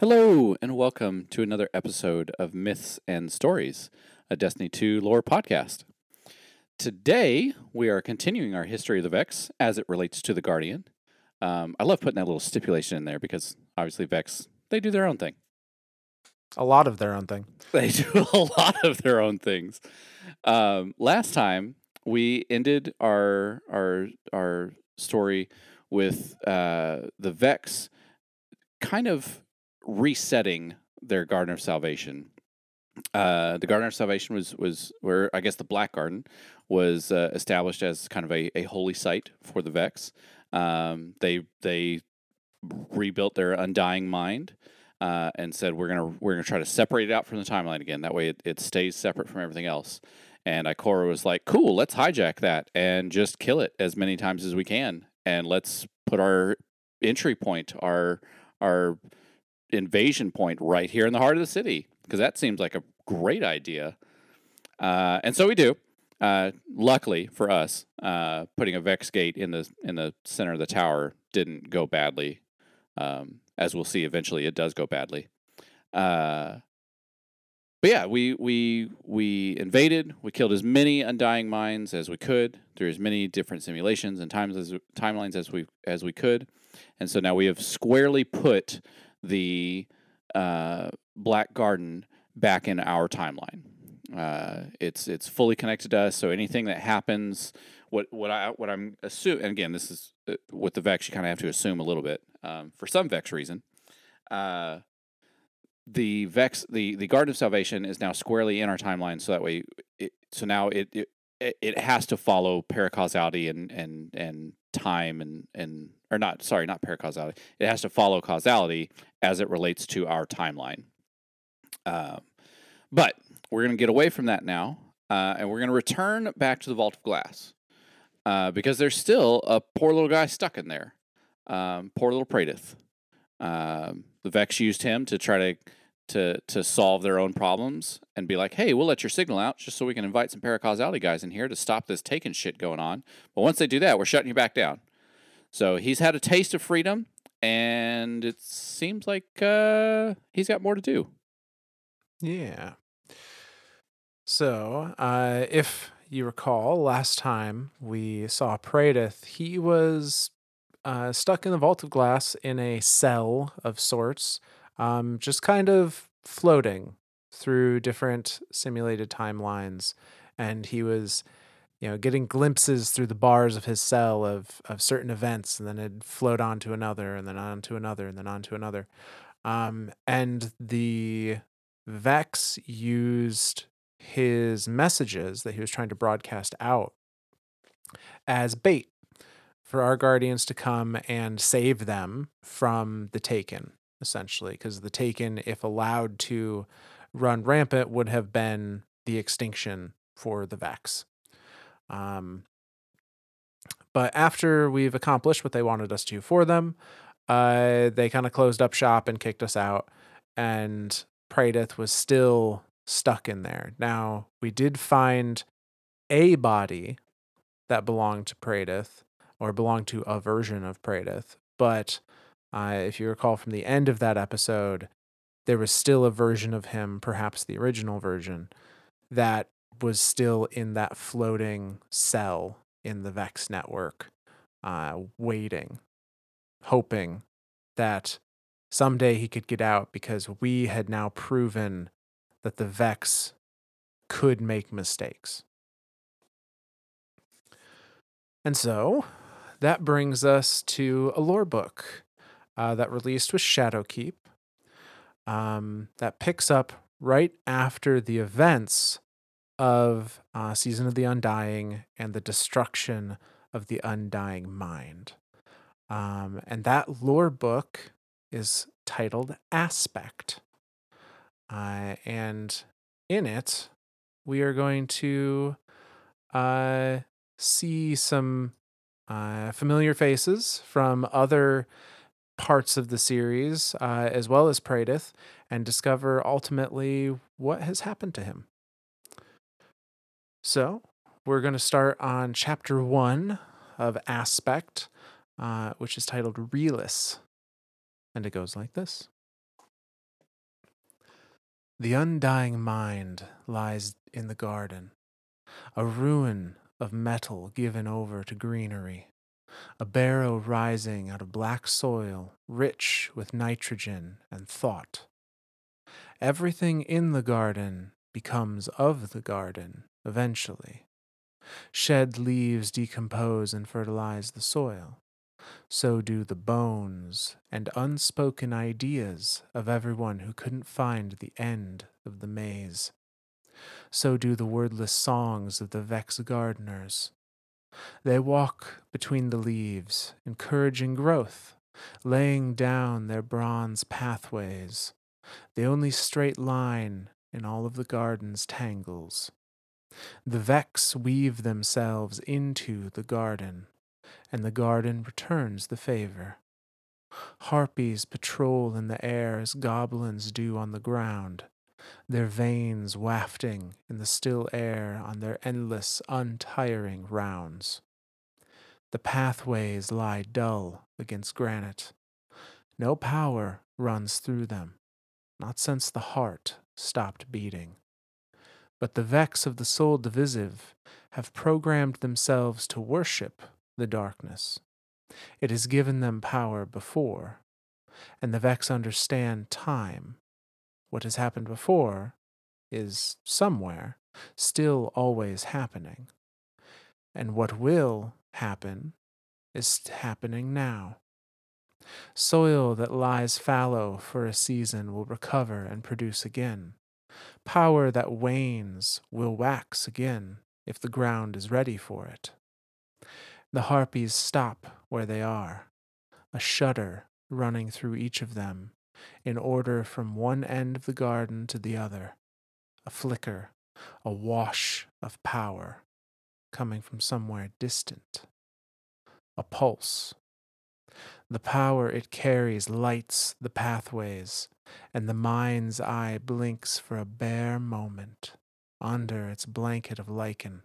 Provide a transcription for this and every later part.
Hello, and welcome to another episode of Myths and Stories, a Destiny 2 lore podcast. Today, we are continuing our history of the Vex as it relates to the Guardian. Um, I love putting that little stipulation in there because obviously, Vex, they do their own thing. A lot of their own thing. They do a lot of their own things. Um, last time, we ended our our our story with uh, the Vex kind of resetting their Garden of Salvation. Uh, the Garden of Salvation was was where I guess the Black Garden was uh, established as kind of a, a holy site for the Vex. Um, they they rebuilt their undying mind uh, and said we're gonna we're gonna try to separate it out from the timeline again. That way it, it stays separate from everything else. And Ikora was like, "Cool, let's hijack that and just kill it as many times as we can, and let's put our entry point, our our invasion point right here in the heart of the city because that seems like a great idea. Uh, and so we do. Uh, luckily for us, uh, putting a Vex gate in the in the center of the tower didn't go badly. Um, as we'll see, eventually it does go badly. Uh, but yeah, we we we invaded. We killed as many undying minds as we could through as many different simulations and times as timelines as we as we could, and so now we have squarely put the uh, Black Garden back in our timeline. Uh, it's it's fully connected to us. So anything that happens, what what I what I'm assuming, and again, this is uh, with the Vex, you kind of have to assume a little bit um, for some Vex reason. Uh, the Vex, the the Garden of Salvation is now squarely in our timeline, so that way, it, so now it, it it has to follow paracausality and and and time and and or not sorry not paracausality it has to follow causality as it relates to our timeline um, but we're going to get away from that now uh, and we're going to return back to the vault of glass uh, because there's still a poor little guy stuck in there um, poor little Praedyth. Um, the vex used him to try to to to solve their own problems and be like, hey, we'll let your signal out just so we can invite some paracausality guys in here to stop this taking shit going on. But once they do that, we're shutting you back down. So he's had a taste of freedom, and it seems like uh, he's got more to do. Yeah. So, uh, if you recall, last time we saw Praedyth, he was uh, stuck in the vault of glass in a cell of sorts, um, just kind of floating through different simulated timelines. And he was you know, getting glimpses through the bars of his cell of of certain events, and then it'd float on to another, and then on to another, and then on to another. Um, and the Vex used his messages that he was trying to broadcast out as bait for our guardians to come and save them from the Taken, essentially, because the Taken, if allowed to run rampant, would have been the extinction for the Vex. Um, but after we've accomplished what they wanted us to for them, uh, they kind of closed up shop and kicked us out. And Praedyth was still stuck in there. Now, we did find a body that belonged to Praedyth, or belonged to a version of Praedyth. But uh, if you recall from the end of that episode, there was still a version of him, perhaps the original version, that was still in that floating cell in the Vex network, uh, waiting, hoping that someday he could get out because we had now proven that the Vex could make mistakes. And so that brings us to a lore book uh, that released with Shadowkeep um, that picks up right after the events of uh, Season of the Undying and the destruction of the Undying Mind. Um, and that lore book is titled Aspect. Uh, and in it, we are going to uh, see some uh, familiar faces from other parts of the series, uh, as well as Praedyth, and discover ultimately what has happened to him. So, we're going to start on chapter one of Aspect, uh, which is titled Realis. And it goes like this The undying mind lies in the garden, a ruin of metal given over to greenery, a barrow rising out of black soil, rich with nitrogen and thought. Everything in the garden becomes of the garden eventually. Shed leaves decompose and fertilize the soil. So do the bones and unspoken ideas of everyone who couldn't find the end of the maze. So do the wordless songs of the Vex gardeners. They walk between the leaves, encouraging growth, laying down their bronze pathways, the only straight line in all of the garden's tangles. The Vex weave themselves into the garden, and the garden returns the favor. Harpies patrol in the air as goblins do on the ground, their veins wafting in the still air on their endless, untiring rounds. The pathways lie dull against granite. No power runs through them, not since the heart stopped beating. But the Vex of the Sol Divisive have programmed themselves to worship the darkness. It has given them power before, and the Vex understand time. What has happened before is somewhere, still always happening. And what will happen is happening now. Soil that lies fallow for a season will recover and produce again. Power that wanes will wax again if the ground is ready for it. The harpies stop where they are, a shudder running through each of them, in order from one end of the garden to the other, a flicker, a wash of power coming from somewhere distant, a pulse. The power it carries lights the pathways, and the mind's eye blinks for a bare moment under its blanket of lichen.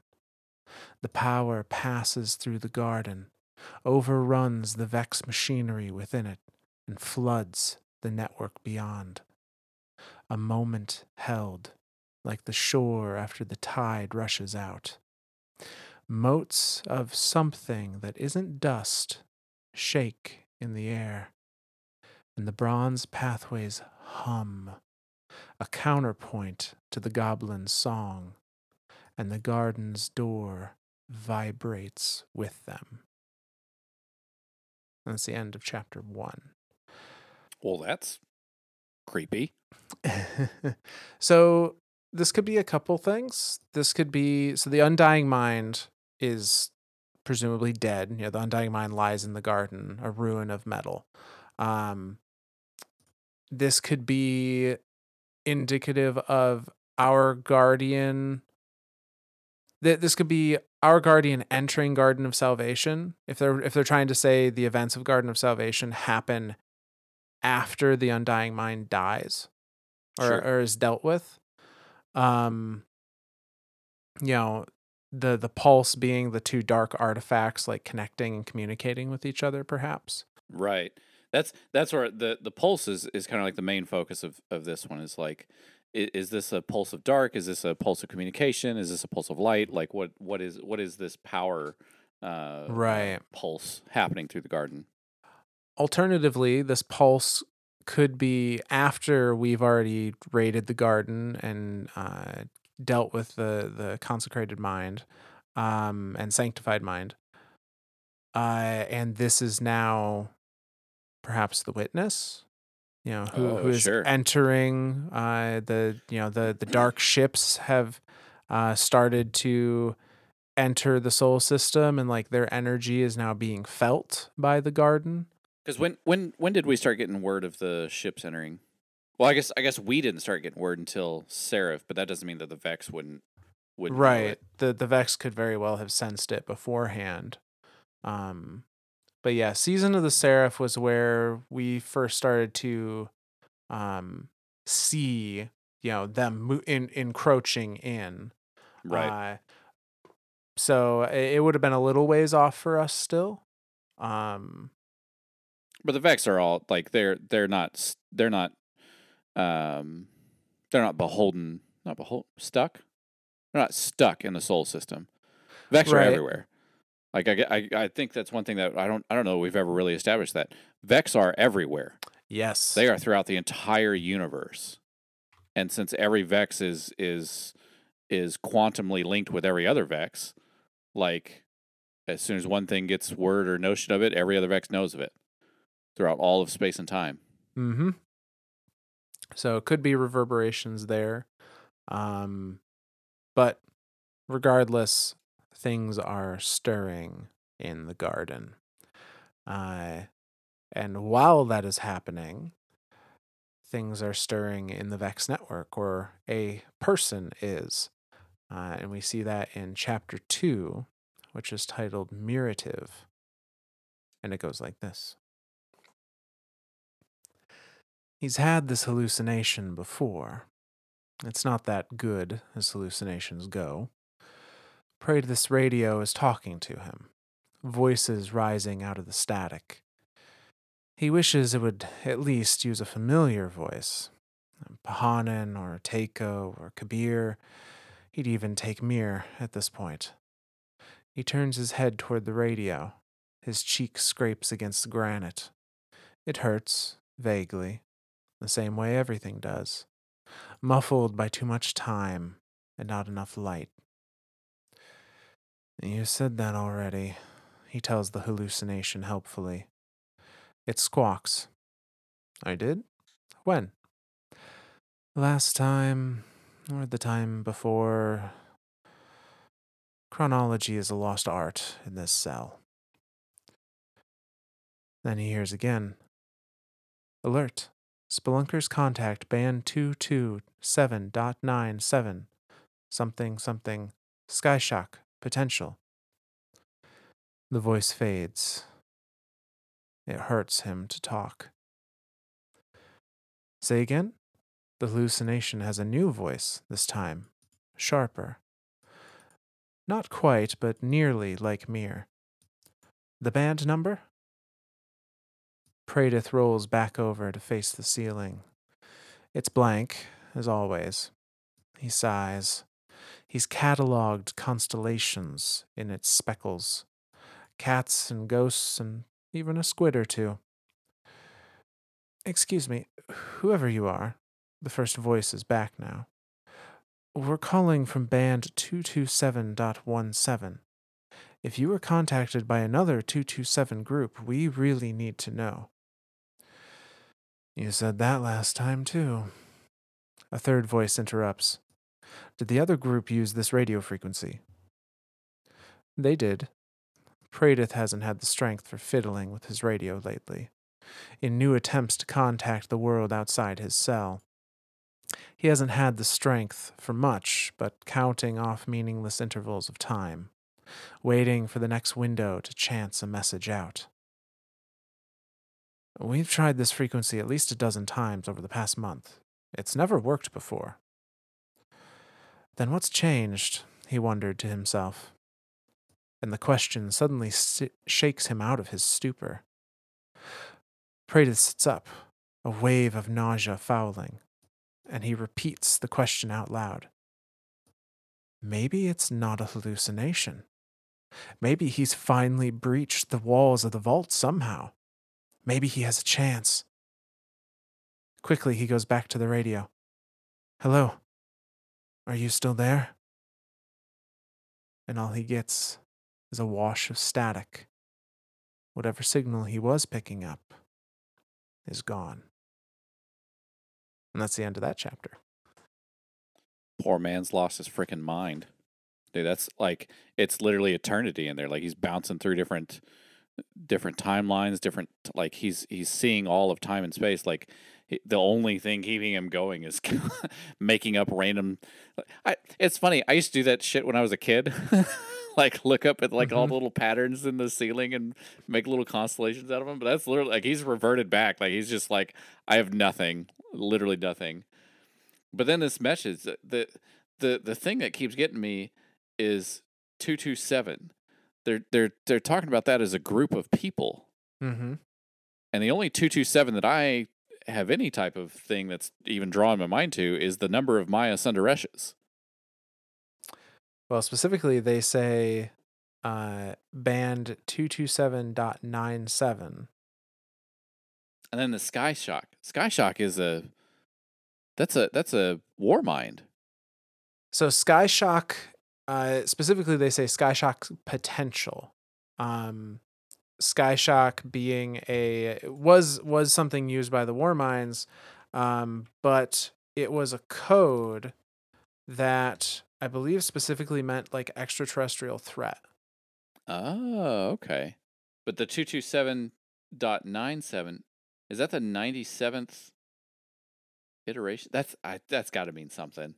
The power passes through the garden, overruns the Vex machinery within it, and floods the network beyond. A moment held, like the shore after the tide rushes out. Motes of something that isn't dust shake in the air, and the bronze pathways hum, a counterpoint to the goblin's song, and the garden's door vibrates with them. That's the end of chapter one. Well, that's creepy. so this could be a couple things. This could be so the undying mind is presumably dead. You know, the undying mind lies in the garden, a ruin of metal. Um, this could be indicative of our guardian. That this could be our guardian entering Garden of Salvation. If they're if they're trying to say the events of Garden of Salvation happen after the undying mind dies or, sure. or is dealt with. Um, you know, the the pulse being the two dark artifacts like connecting and communicating with each other perhaps right that's that's where the the pulse is is kind of like the main focus of of this one is like is, is this a pulse of dark? Is this a pulse of communication? Is this a pulse of light? Like what what is what is this power uh right. pulse happening through the garden? Alternatively this pulse could be after we've already raided the garden and uh, dealt with the the consecrated mind um, and sanctified mind. Uh, and this is now perhaps the witness, you know, who, oh, who is sure. entering uh, the you know the the dark ships have uh, started to enter the Sol system and like their energy is now being felt by the garden. Because when when when did we start getting word of the ships entering? Well, I guess I guess we didn't start getting word until Seraph, but that doesn't mean that the Vex wouldn't would right. The the Vex could very well have sensed it beforehand. Um, but yeah, season of the Seraph was where we first started to um see you know them mo- in encroaching in right. Uh, so it, it would have been a little ways off for us still. Um, but the Vex are all like they're they're not they're not um they're not beholden, not beholden, stuck. They're not stuck in the Sol system. Vex are everywhere. Like I, I, I think that's one thing that I don't, I don't know. We've ever really established that Vex are everywhere. Yes. They are throughout the entire universe, and since every Vex is is is quantumly linked with every other Vex, like as soon as one thing gets word or notion of it, every other Vex knows of it throughout all of space and time. Mm-hmm. So it could be reverberations there. Um, but regardless, things are stirring in the garden. Uh, and while that is happening, things are stirring in the Vex network, or a person is. Uh, and we see that in chapter two, which is titled Mirative. And it goes like this. He's had this hallucination before. It's not that good as hallucinations go. Praedyth's radio is talking to him, voices rising out of the static. He wishes it would at least use a familiar voice. Pahanin or Teiko or Kabir. He'd even take Mir at this point. He turns his head toward the radio. His cheek scrapes against the granite. It hurts, vaguely, the same way everything does, muffled by too much time and not enough light. You said that already, he tells the hallucination helpfully. It squawks. I did? When? Last time, or the time before. Chronology is a lost art in this cell. Then he hears again. Alert. Spelunkers contact band 227.97. Something, something. Skyshock. Potential. The voice fades. It hurts him to talk. Say again? The hallucination has a new voice this time, sharper. Not quite, but nearly like Mir. The band number? Praedyth rolls back over to face the ceiling. It's blank, as always. He sighs. He's catalogued constellations in its speckles cats and ghosts, and even a squid or two. Excuse me, whoever you are, the first voice is back now. We're calling from band 227.17. If you were contacted by another 227 group, we really need to know. You said that last time, too. A third voice interrupts. Did the other group use this radio frequency? They did. Praedyth hasn't had the strength for fiddling with his radio lately. In new attempts to contact the world outside his cell, he hasn't had the strength for much but counting off meaningless intervals of time, waiting for the next window to chance a message out. We've tried this frequency at least a dozen times over the past month. It's never worked before. Then what's changed? he wondered to himself. And the question suddenly si- shakes him out of his stupor. Praedyth sits up, a wave of nausea fouling, and he repeats the question out loud. Maybe it's not a hallucination. Maybe he's finally breached the walls of the vault somehow. Maybe he has a chance. Quickly, he goes back to the radio. Hello? Are you still there? And all he gets is a wash of static. Whatever signal he was picking up is gone. And that's the end of that chapter. Poor man's lost his freaking mind. Dude, that's like it's literally eternity in there. Like he's bouncing through different different timelines, different like he's he's seeing all of time and space. Like the only thing keeping him going is making up random. I, it's funny. I used to do that shit when I was a kid. like look up at like all Mhm. the little patterns in the ceiling and make little constellations out of them. But that's literally like he's reverted back. Like he's just like I have nothing, literally nothing. But then this message, the the the thing that keeps getting me is two two seven. They're they're they're talking about that as a group of people, Mm-hmm. and the only two two seven that I have any type of thing that's even drawn my mind to is the number of Maya Sundaresh's. Well, specifically, they say uh, band 227.97. And then the Sky Shock. Sky Shock is a that's a that's a war mind. So Sky Shock, uh, specifically, they say Sky Shock potential. Um, Sky Shock being a was was something used by the War Minds, um, but it was a code that I believe specifically meant like extraterrestrial threat. Oh, okay. But the 227.97 is that the 97th iteration? That's I that's got to mean something.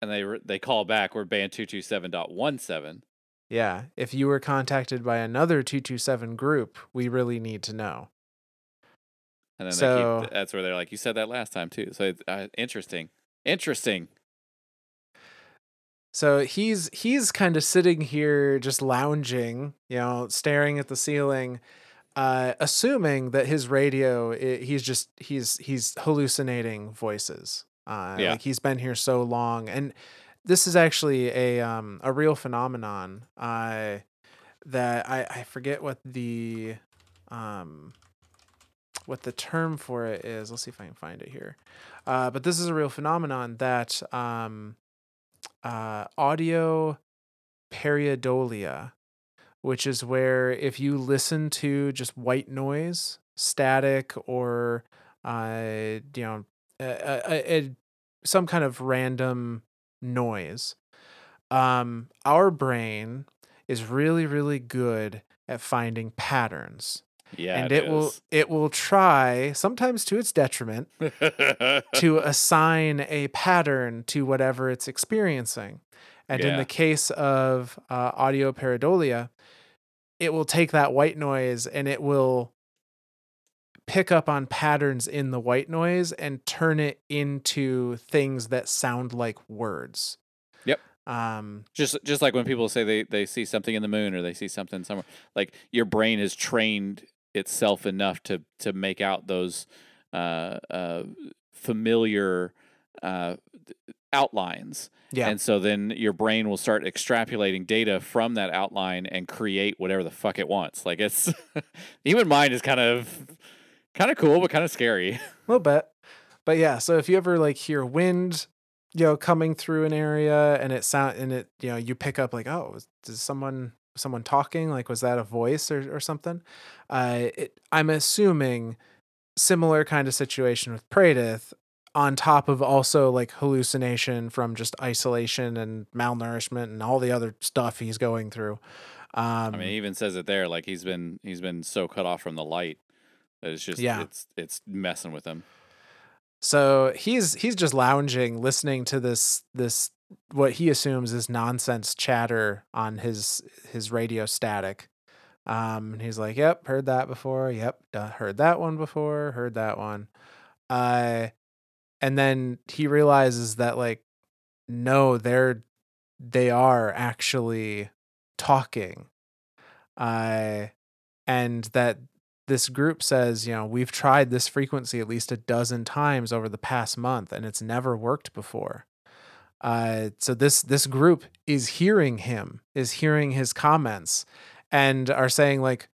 And they they call back we're band 227.17. Yeah, if you were contacted by another 227 group, we really need to know. And then they So- keep, that's where they're like you said that last time too. So it's uh, interesting. Interesting. So he's he's kind of sitting here just lounging, you know, staring at the ceiling, uh, assuming that his radio i he's just he's he's hallucinating voices. Uh, Yeah. like he's been here so long, and this is actually a um a real phenomenon. Uh, that I I forget what the um what the term for it is. Let's see if I can find it here. Uh, but this is a real phenomenon that um uh, audio pareidolia, which is where if you listen to just white noise, static, or uh, you know, a, a, a, some kind of random noise, um, our brain is really, really good at finding patterns, Yeah. and it, will it will try sometimes to its detriment to assign a pattern to whatever it's experiencing. And in the case of uh, audio pareidolia, it will take that white noise and it will pick up on patterns in the white noise and turn it into things that sound like words. Yep. Um, just just like when people say they, they see something in the moon or they see something somewhere like your brain has trained itself enough to to make out those uh, uh, familiar uh, outlines yeah. and so then your brain will start extrapolating data from that outline and create whatever the fuck it wants like it's the human mind is kind of kind of cool but kind of scary A little bit. But yeah, so if you ever like hear wind, you know, coming through an area and it sound and it, you know, you pick up like, oh, is, is someone someone talking? Like, was that a voice or, or something? Uh, it, I'm assuming similar kind of situation with Praedyth on top of also like hallucination from just isolation and malnourishment and all the other stuff he's going through. Um, I mean, he even says it there, like he's been he's been so cut off from the light it's just Yeah. it's it's messing with him. So he's he's just lounging, listening to this this what he assumes is nonsense chatter on his his radio static. Um, and he's like, "Yep, heard that before. Yep, uh, heard that one before. Heard that one." Uh, and then he realizes that like, no, they're they are actually talking. Uh, and that this group says, you know, we've tried this frequency at least a dozen times over the past month and it's never worked before. Uh, so this this group is hearing him, is hearing his comments, and are saying like,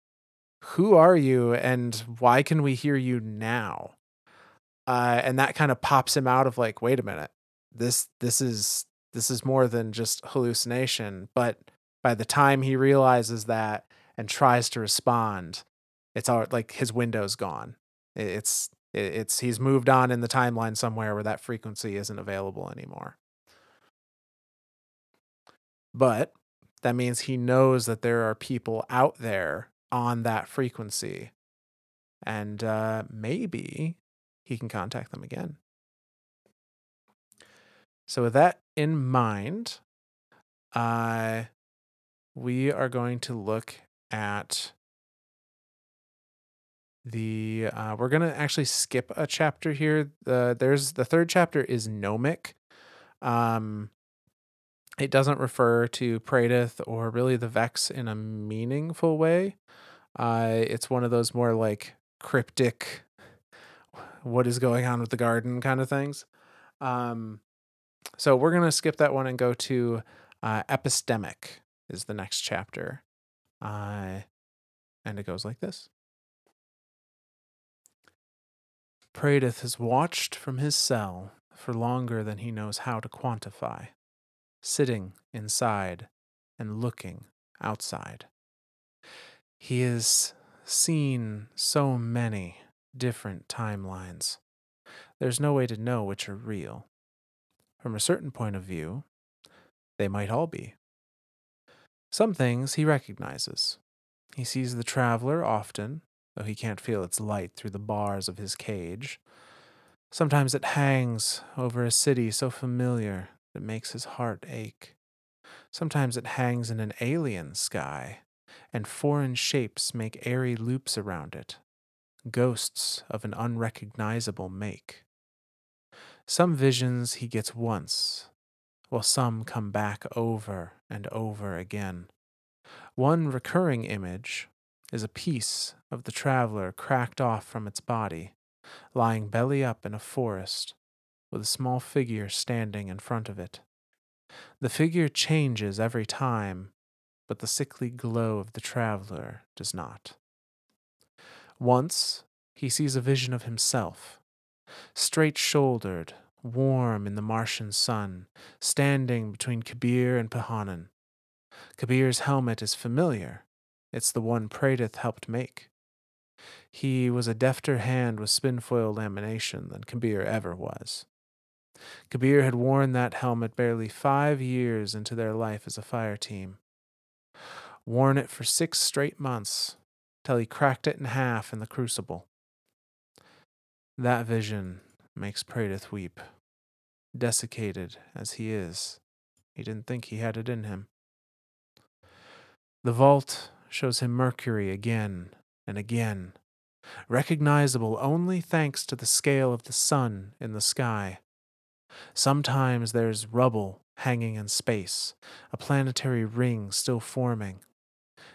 "Who are you, and why can we hear you now?" Uh, and that kind of pops him out of like, "Wait a minute, this this is this is more than just hallucination." But by the time he realizes that and tries to respond, it's all like his window's gone. It's it's he's moved on in the timeline somewhere where that frequency isn't available anymore. But that means he knows that there are people out there on that frequency, and uh, maybe he can contact them again. So with that in mind, uh, we are going to look at the uh, we're gonna actually skip a chapter here the there's the third chapter is gnomic um it doesn't refer to Praedyth or really the Vex in a meaningful way. Uh, it's one of those more like cryptic what is going on with the garden kind of things. Um, so we're gonna skip that one and go to uh, epistemic is the next chapter, uh, and it goes like this. Praedyth has watched from his cell for longer than he knows how to quantify, sitting inside and looking outside. He has seen so many different timelines. There's no way to know which are real. From a certain point of view, they might all be. Some things he recognizes. He sees the traveler often, though he can't feel its light through the bars of his cage. Sometimes it hangs over a city so familiar that it makes his heart ache. Sometimes it hangs in an alien sky, and foreign shapes make airy loops around it, ghosts of an unrecognizable make. Some visions he gets once, while some come back over and over again. One recurring image is a piece of the traveler cracked off from its body, lying belly up in a forest, with a small figure standing in front of it. The figure changes every time, but the sickly glow of the traveler does not. Once he sees a vision of himself, straight shouldered, warm in the Martian sun, standing between Kabir and Pahanin. Kabir's helmet is familiar. It's the one Praedyth helped make. He was a defter hand with spinfoil lamination than Kabir ever was. Kabir had worn that helmet barely five years into their life as a fire team. Worn it for six straight months, till he cracked it in half in the crucible. That vision makes Praedyth weep. Desiccated as he is, he didn't think he had it in him. The vault shows him Mercury again and again, recognizable only thanks to the scale of the sun in the sky. Sometimes there's rubble hanging in space, a planetary ring still forming.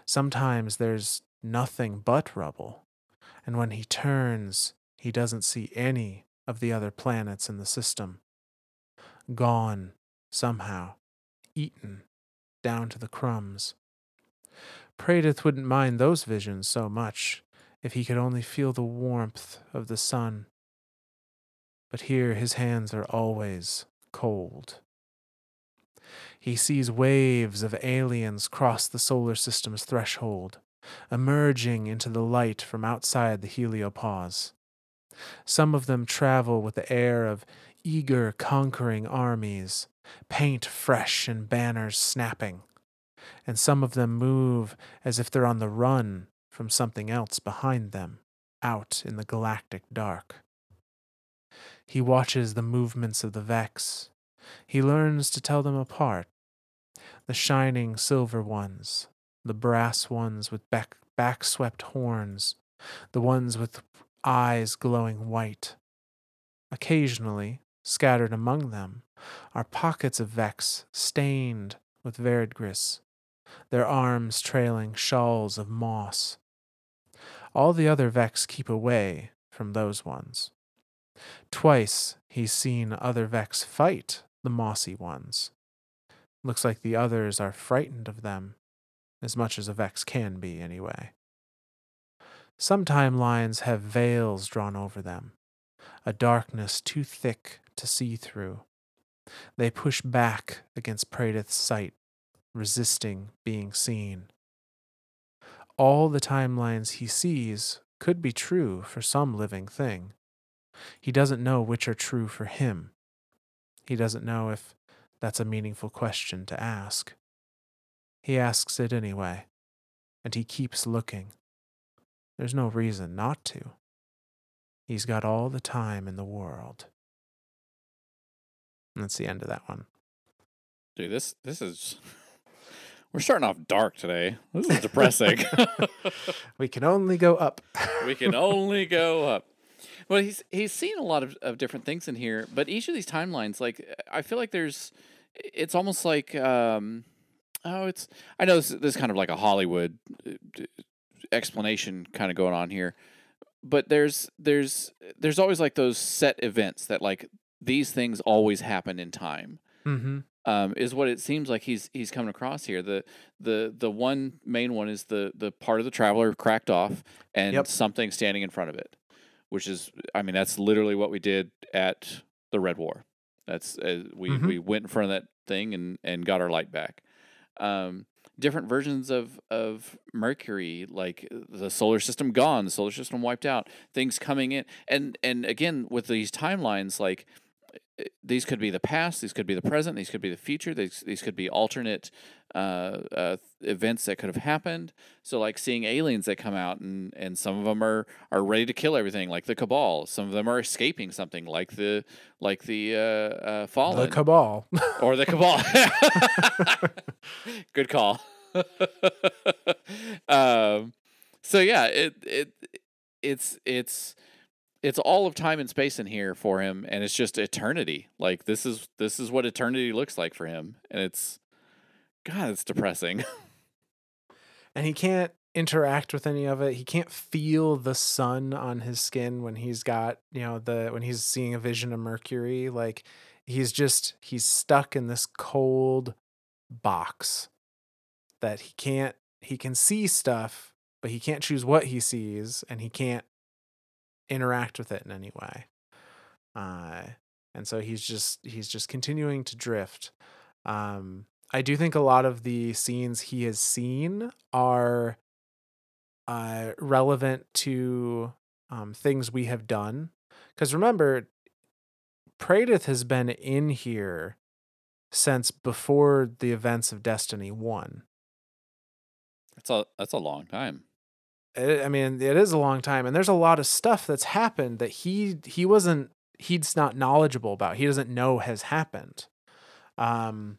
Sometimes there's nothing but rubble, and when he turns, he doesn't see any of the other planets in the system. Gone, somehow, eaten, down to the crumbs. Praedyth wouldn't mind those visions so much if he could only feel the warmth of the sun. But here his hands are always cold. He sees waves of aliens cross the solar system's threshold, emerging into the light from outside the heliopause. Some of them travel with the air of eager, conquering armies, paint fresh and banners snapping and some of them move as if they're on the run from something else behind them, out in the galactic dark. He watches the movements of the Vex. He learns to tell them apart. The shining silver ones, the brass ones with back, back swept horns, the ones with eyes glowing white. Occasionally, scattered among them, are pockets of Vex stained with verdigris, their arms trailing shawls of moss. All the other Vex keep away from those ones. Twice he's seen other Vex fight the mossy ones. Looks like the others are frightened of them, as much as a Vex can be, anyway. Some timelines have veils drawn over them, a darkness too thick to see through. They push back against Praedyth's sight resisting being seen. All the timelines he sees could be true for some living thing. He doesn't know which are true for him. He doesn't know if that's a meaningful question to ask. He asks it anyway, and he keeps looking. There's no reason not to. He's got all the time in the world. And that's the end of that one. Dude, this this is we're starting off dark today. This is depressing. we can only go up. we can only go up. Well, he's he's seen a lot of, of different things in here, but each of these timelines, like I feel like there's, it's almost like, um, oh, it's I know this, this is kind of like a Hollywood uh, explanation kind of going on here, but there's there's there's always like those set events that like these things always happen in time. Mm-hmm. Um, is what it seems like he's he's coming across here. The the the one main one is the the part of the traveler cracked off and Yep. something standing in front of it, which is I mean that's literally what we did at the Red War. That's uh, we Mhm. we went in front of that thing and and got our light back. Um, different versions of of Mercury, like the solar system gone, the solar system wiped out, things coming in, and and again with these timelines, like these could be the past, these could be the present, these could be the future, these these could be alternate uh, uh, events that could have happened. So like seeing aliens that come out and and some of them are are ready to kill everything, like the Cabal. Some of them are escaping something, like the like the uh, uh, Fallen The cabal. or the cabal. Good call. um, so yeah, it it it's it's it's all of time and space in here for him, and it's just eternity. Like this is this is what eternity looks like for him, and it's God, it's depressing. and he can't interact with any of it. He can't feel the sun on his skin when he's got, you know, the when he's seeing a vision of Mercury. Like he's just he's stuck in this cold box that he can't he can see stuff, but he can't choose what he sees and he can't interact with it in any way. Uh and so he's just he's just continuing to drift. Um I do think a lot of the scenes he has seen are uh, relevant to um, things we have done. Because remember, Praedyth has been in here since before the events of Destiny 1. that's a that's a long time. I mean, it is a long time, and there's a lot of stuff that's happened that he he wasn't he's not knowledgeable about. He doesn't know has happened. Um,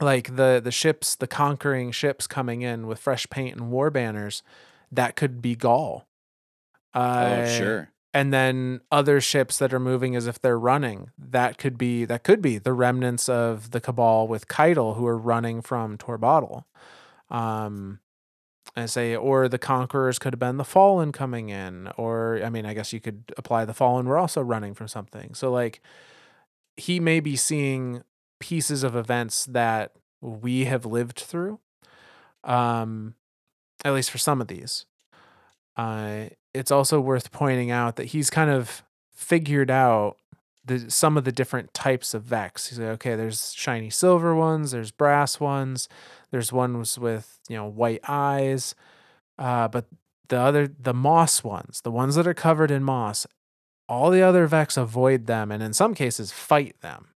like the the ships, the conquering ships coming in with fresh paint and war banners, that could be Ghaul. Uh, oh sure. and then other ships that are moving as if they're running that could be that could be the remnants of the cabal with Caiatl who are running from Torobatl. Um I say or the conquerors could have been the fallen coming in or I mean I guess you could apply the fallen were also running from something. So like he may be seeing pieces of events that we have lived through. Um at least for some of these. Uh, it's also worth pointing out that he's kind of figured out the some of the different types of Vex. He's like, okay, there's shiny silver ones, there's brass ones, there's ones with you know white eyes, uh, but the other the moss ones, the ones that are covered in moss, all the other Vex avoid them and in some cases fight them.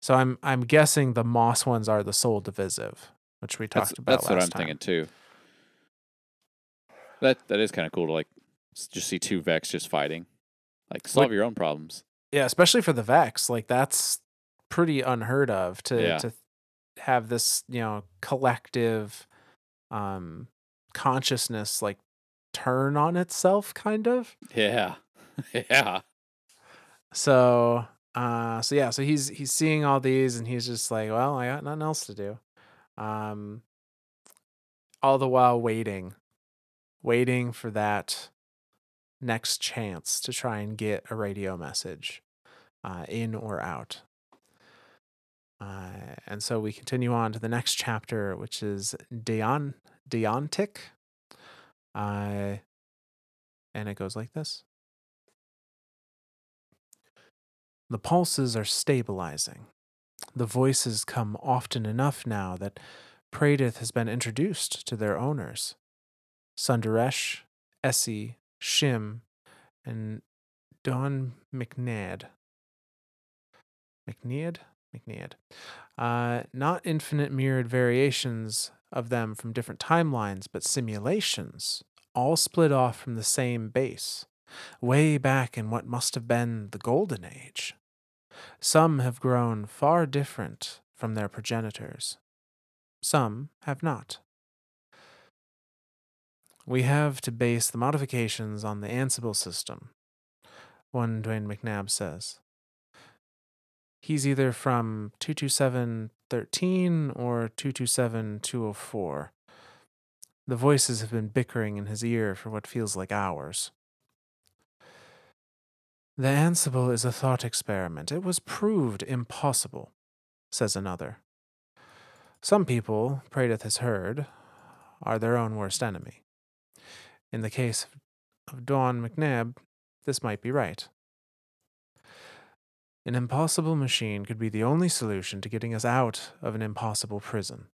So I'm I'm guessing the moss ones are the Sol Divisive, which we talked That's, about that's what I'm time. thinking too. That that is kind of cool to like just see two Vex just fighting. Like solve your own problems. Yeah, especially for the Vex, like that's pretty unheard of to Yeah. to have this, you know, collective um consciousness like turn on itself kind of. Yeah. yeah. So, uh so yeah, so he's he's seeing all these and he's just like, well, I got nothing else to do. Um all the while waiting waiting for that next chance to try and get a radio message uh, in or out. Uh, and so we continue on to the next chapter, which is Deon Deontic. Uh, and it goes like this. The pulses are stabilizing. The voices come often enough now that Praedyth has been introduced to their owners. Sundaresh, Essie, Shim, and Don McNaid. McNead? McNead. Uh, not infinite mirrored variations of them from different timelines, but simulations, all split off from the same base, way back in what must have been the Golden Age. Some have grown far different from their progenitors. Some have not. We have to base the modifications on the Ansible system, one Dwayne McNabb says. He's either from 22713 or 227204. The voices have been bickering in his ear for what feels like hours. The Ansible is a thought experiment. It was proved impossible, says another. Some people, Praedyth has heard, are their own worst enemy. In the case of Dawn McNabb, this might be right. An impossible machine could be the only solution to getting us out of an impossible prison.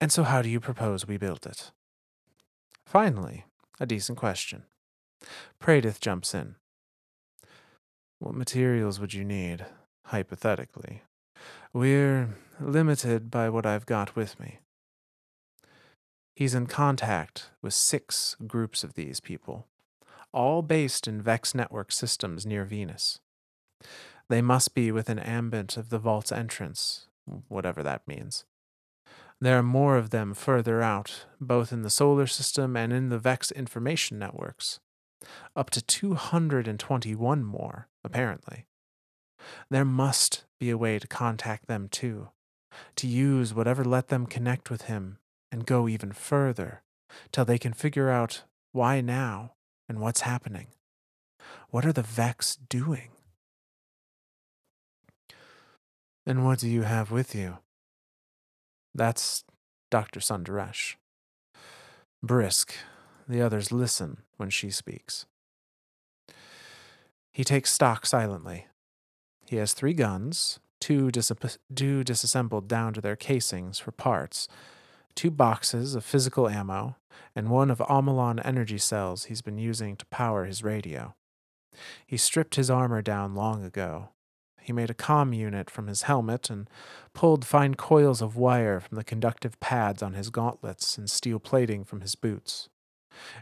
And so, how do you propose we build it? Finally, a decent question. Praedyth jumps in. What materials would you need, hypothetically? We're limited by what I've got with me. He's in contact with six groups of these people, all based in Vex network systems near Venus. They must be within ambit of the vault's entrance, whatever that means. There are more of them further out, both in the solar system and in the Vex information networks. Up to 221 more, apparently. There must be a way to contact them too, to use whatever let them connect with him and go even further, till they can figure out why now and what's happening. What are the Vex doing? And what do you have with you? That's Dr. Sundaresh. Brisk, the others listen when she speaks. He takes stock silently. He has three guns, two, dis- two disassembled down to their casings for parts, two boxes of physical ammo, and one of Omolon energy cells he's been using to power his radio. He stripped his armor down long ago, he made a comm unit from his helmet and pulled fine coils of wire from the conductive pads on his gauntlets and steel plating from his boots.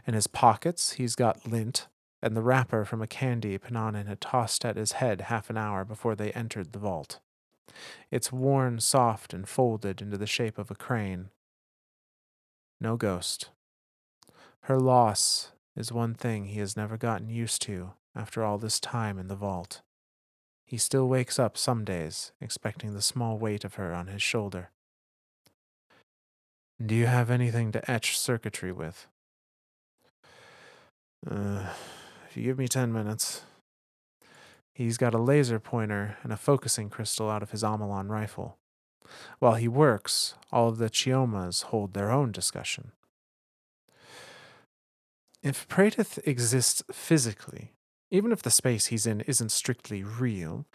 In his pockets, he's got lint and the wrapper from a candy Pahanin had tossed at his head half an hour before they entered the vault. It's worn soft and folded into the shape of a crane. No ghost. Her loss is one thing he has never gotten used to after all this time in the vault. He still wakes up some days, expecting the small weight of her on his shoulder. Do you have anything to etch circuitry with? Uh, if you give me ten minutes. He's got a laser pointer and a focusing crystal out of his Omolon rifle. While he works, all of the Chiomas hold their own discussion. If Praedyth exists physically, even if the space he's in isn't strictly real,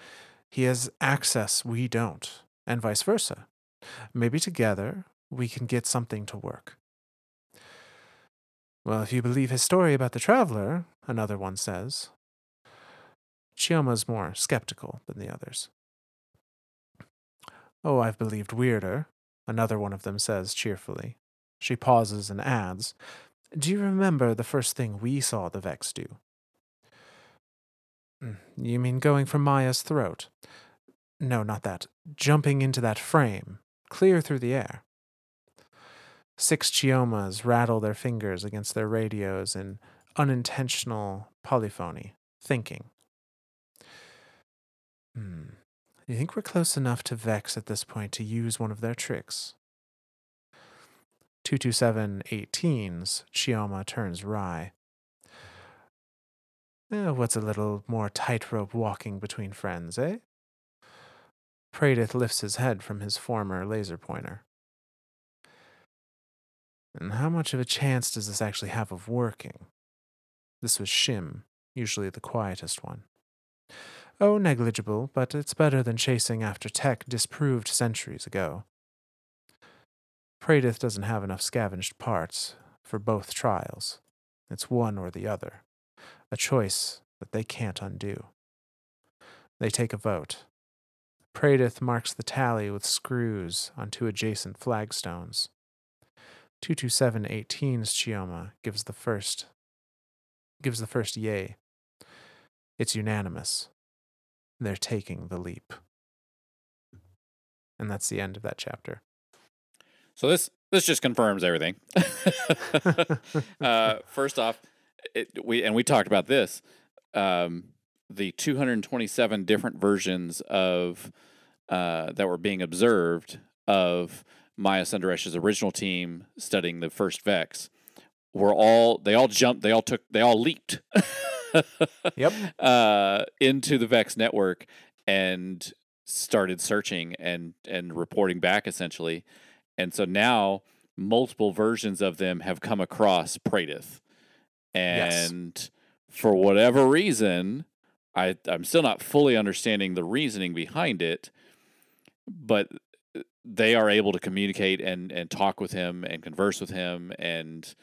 he has access we don't, and vice versa. Maybe together we can get something to work. Well, if you believe his story about the traveler, another one says. Chioma's more skeptical than the others. Oh, I've believed weirder, another one of them says cheerfully. She pauses and adds, Do you remember the first thing we saw the Vex do? Mm, you mean going for Maya's throat? No, not that. Jumping into that frame, clear through the air. Six Chiomas rattle their fingers against their radios in unintentional polyphony, thinking. Hmm. You think we're close enough to Vex at this point to use one of their tricks? 22718's Chioma turns wry. Eh, what's a little more tightrope walking between friends, eh? Praedyth lifts his head from his former laser pointer. And how much of a chance does this actually have of working? This was Shim, usually the quietest one. Oh, negligible, but it's better than chasing after tech disproved centuries ago. Praedyth doesn't have enough scavenged parts for both trials. It's one or the other a choice that they can't undo. They take a vote. Praedyth marks the tally with screws on two adjacent flagstones. 22718's Chioma gives the first gives the first yay. It's unanimous. They're taking the leap. And that's the end of that chapter. So this this just confirms everything. uh, first off, it, we and we talked about this. Um, the 227 different versions of uh, that were being observed of Maya Sundaresh's original team studying the first Vex were all they all jumped, they all took, they all leaped. Yep. Uh, into the Vex network and started searching and and reporting back essentially. And so now multiple versions of them have come across Praedyth. Yes. And for whatever reason, I I'm still not fully understanding the reasoning behind it, but uh, they are able to communicate and and talk with him and converse with him and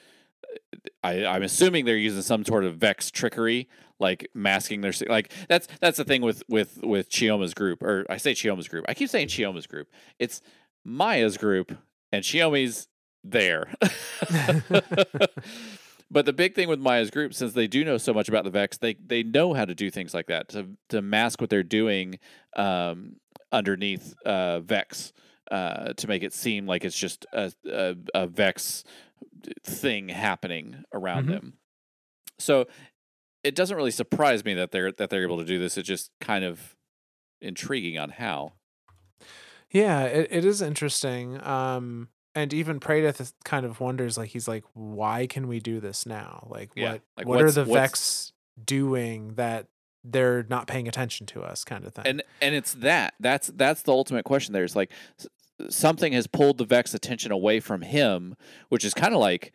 uh, I, I'm assuming they're using some sort of Vex trickery, like masking their like that's that's the thing with with with Chioma's group, or I say Chioma's group. I keep saying Chioma's group. It's Maya's group, and Chiomi's there. but the big thing with Maya's group, since they do know so much about the Vex, they they know how to do things like that to to mask what they're doing um, underneath uh, Vex. Uh, to make it seem like it's just a, a, a Vex thing happening around Mhm. them. So it doesn't really surprise me that they're that they're able to do this. It's just kind of intriguing on how. Yeah, it, it is interesting. Um, and even Praedyth is- kind of wonders, like, he's like, why can we do this now? Like, Yeah, what like, what are the what's- Vex doing that they're not paying attention to us, kind of thing? And and it's that that's that's the ultimate question. There is like something has pulled the Vex attention away from him, which is kind of like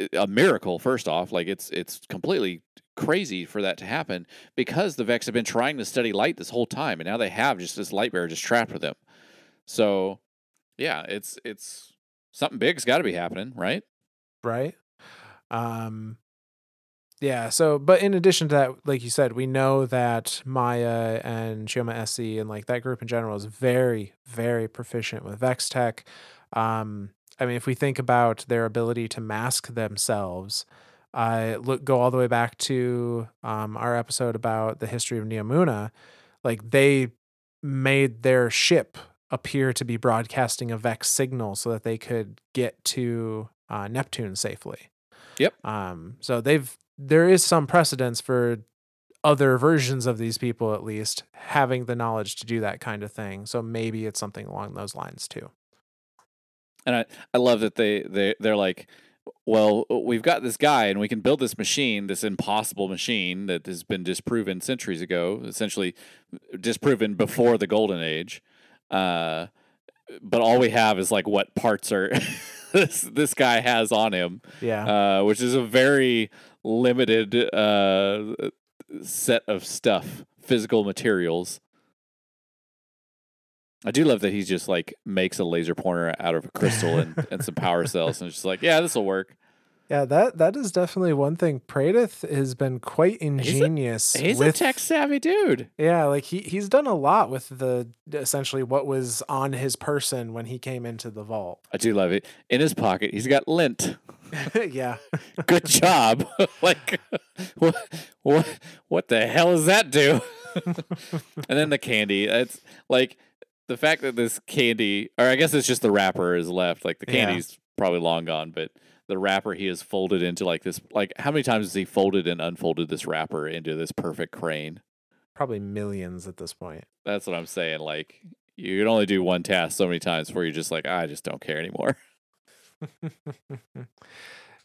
uh, a miracle. First off, like it's it's completely crazy for that to happen because the Vex have been trying to study light this whole time, and now they have just this light bearer just trapped with them. So, yeah, it's it's something big's got to be happening, right? right? Um, yeah. So, but in addition to that, like you said, we know that Maya and Chioma Esi and like that group in general is very, very proficient with Vex tech. Um, I mean, if we think about their ability to mask themselves, uh, look, go all the way back to um, our episode about the history of Neomuna. Like they made their ship appear to be broadcasting a Vex signal so that they could get to uh, Neptune safely. Yep. Um, so they've there is some precedence for other versions of these people at least having the knowledge to do that kind of thing. So maybe it's something along those lines too. And I, I love that they, they they're like, well, we've got this guy and we can build this machine, this impossible machine that has been disproven centuries ago, essentially disproven before the golden age. Uh, but all we have is like what parts are this this guy has on him, Yeah. uh, which is a very limited uh, set of stuff, physical materials. I do love that he just like makes a laser pointer out of a crystal and, and some power cells and it's just like, yeah, this will work. Yeah, that that is definitely one thing. Praedyth has been quite ingenious. He's with, a tech savvy dude. Yeah, like he he's done a lot with the essentially what was on his person when he came into the vault. I do love it. In his pocket, he's got lint. yeah. Good job. like, what, what, what the hell does that do? and then the candy. It's like the fact that this candy, or I guess it's just the wrapper is left. Like the Yeah. candy's probably long gone, but the wrapper he has folded into like this. Like, how many times has he folded and unfolded this wrapper into this perfect crane? Probably millions at this point. That's what I'm saying. Like, you can only do one task so many times before you're just like, I just don't care anymore.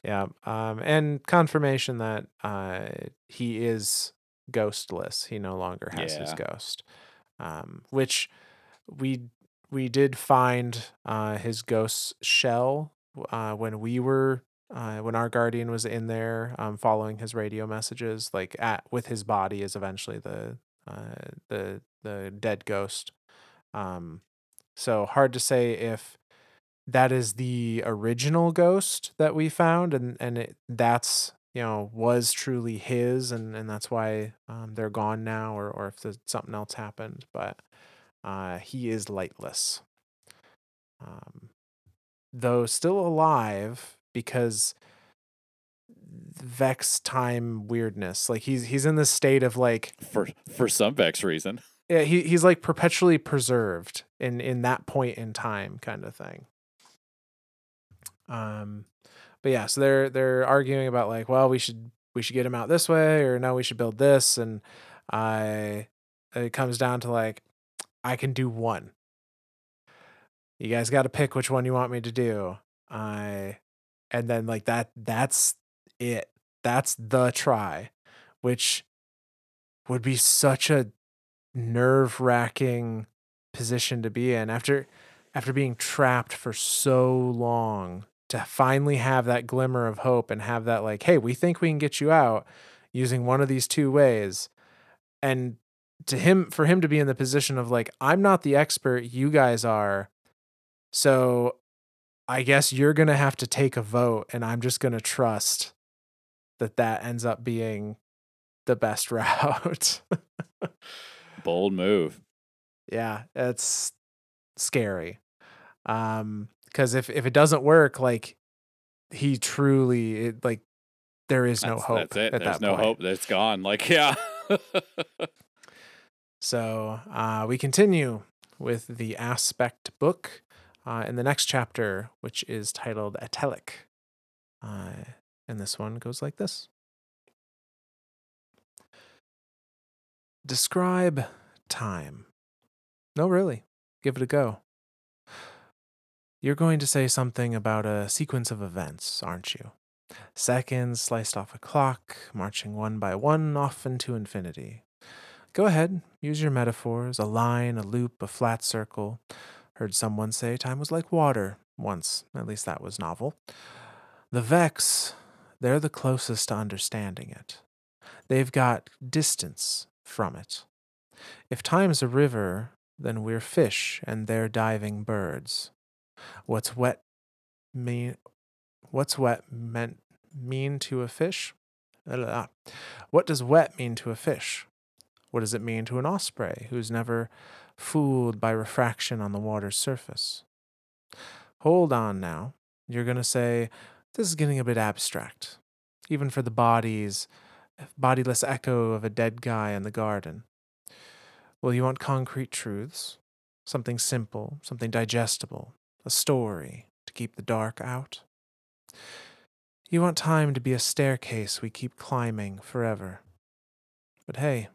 yeah. Um, and confirmation that uh, he is ghostless. He no longer has his ghost. Um, which we we did find uh, his ghost shell uh, when we were uh, when our guardian was in there um, following his radio messages. Like at with his body is eventually the uh, the the dead ghost. Um, so hard to say if that is the original ghost that we found and and it, that's you know was truly his and and that's why um, they're gone now or or if something else happened but uh he is lightless um though still alive because vex time weirdness like he's he's in this state of like For for some Vex reason. yeah, he he's like perpetually preserved in in that point in time kind of thing. Um but yeah, so they're they're arguing about like, well, we should we should get him out this way or no, we should build this and I it comes down to like I can do one. You guys got to pick which one you want me to do. I, and then like that, that's it. That's the try, which would be such a nerve wracking position to be in after after being trapped for so long to finally have that glimmer of hope and have that like hey we think we can get you out using one of these two ways and to him for him to be in the position of like i'm not the expert you guys are so i guess you're going to have to take a vote and i'm just going to trust that that ends up being the best route Bold move. yeah it's scary um because if if it doesn't work like he truly it, like there is no That's, hope that's it. There's that no point. hope. That's gone. Like, yeah. So uh, we continue with the aspect book uh, in the next chapter, which is titled Atelic. Uh, and this one goes like this Describe time. No, really. Give it a go. You're going to say something about a sequence of events, aren't you? Seconds sliced off a clock, marching one by one off into infinity. Go ahead, use your metaphors a line, a loop, a flat circle. Heard someone say time was like water once, at least that was novel. The Vex, they're the closest to understanding it. They've got distance from it. If time's a river, then we're fish and they're diving birds. What's wet mean what's wet meant mean to a fish? What does wet mean to a fish? What does it mean to an osprey who's never fooled by refraction on the water's surface? Hold on now. You're going to say, this is getting a bit abstract, even for the bodies, bodiless echo of a dead guy in the garden. Well, you want concrete truths, something simple, something digestible, a story to keep the dark out. You want time to be a staircase we keep climbing forever. But hey,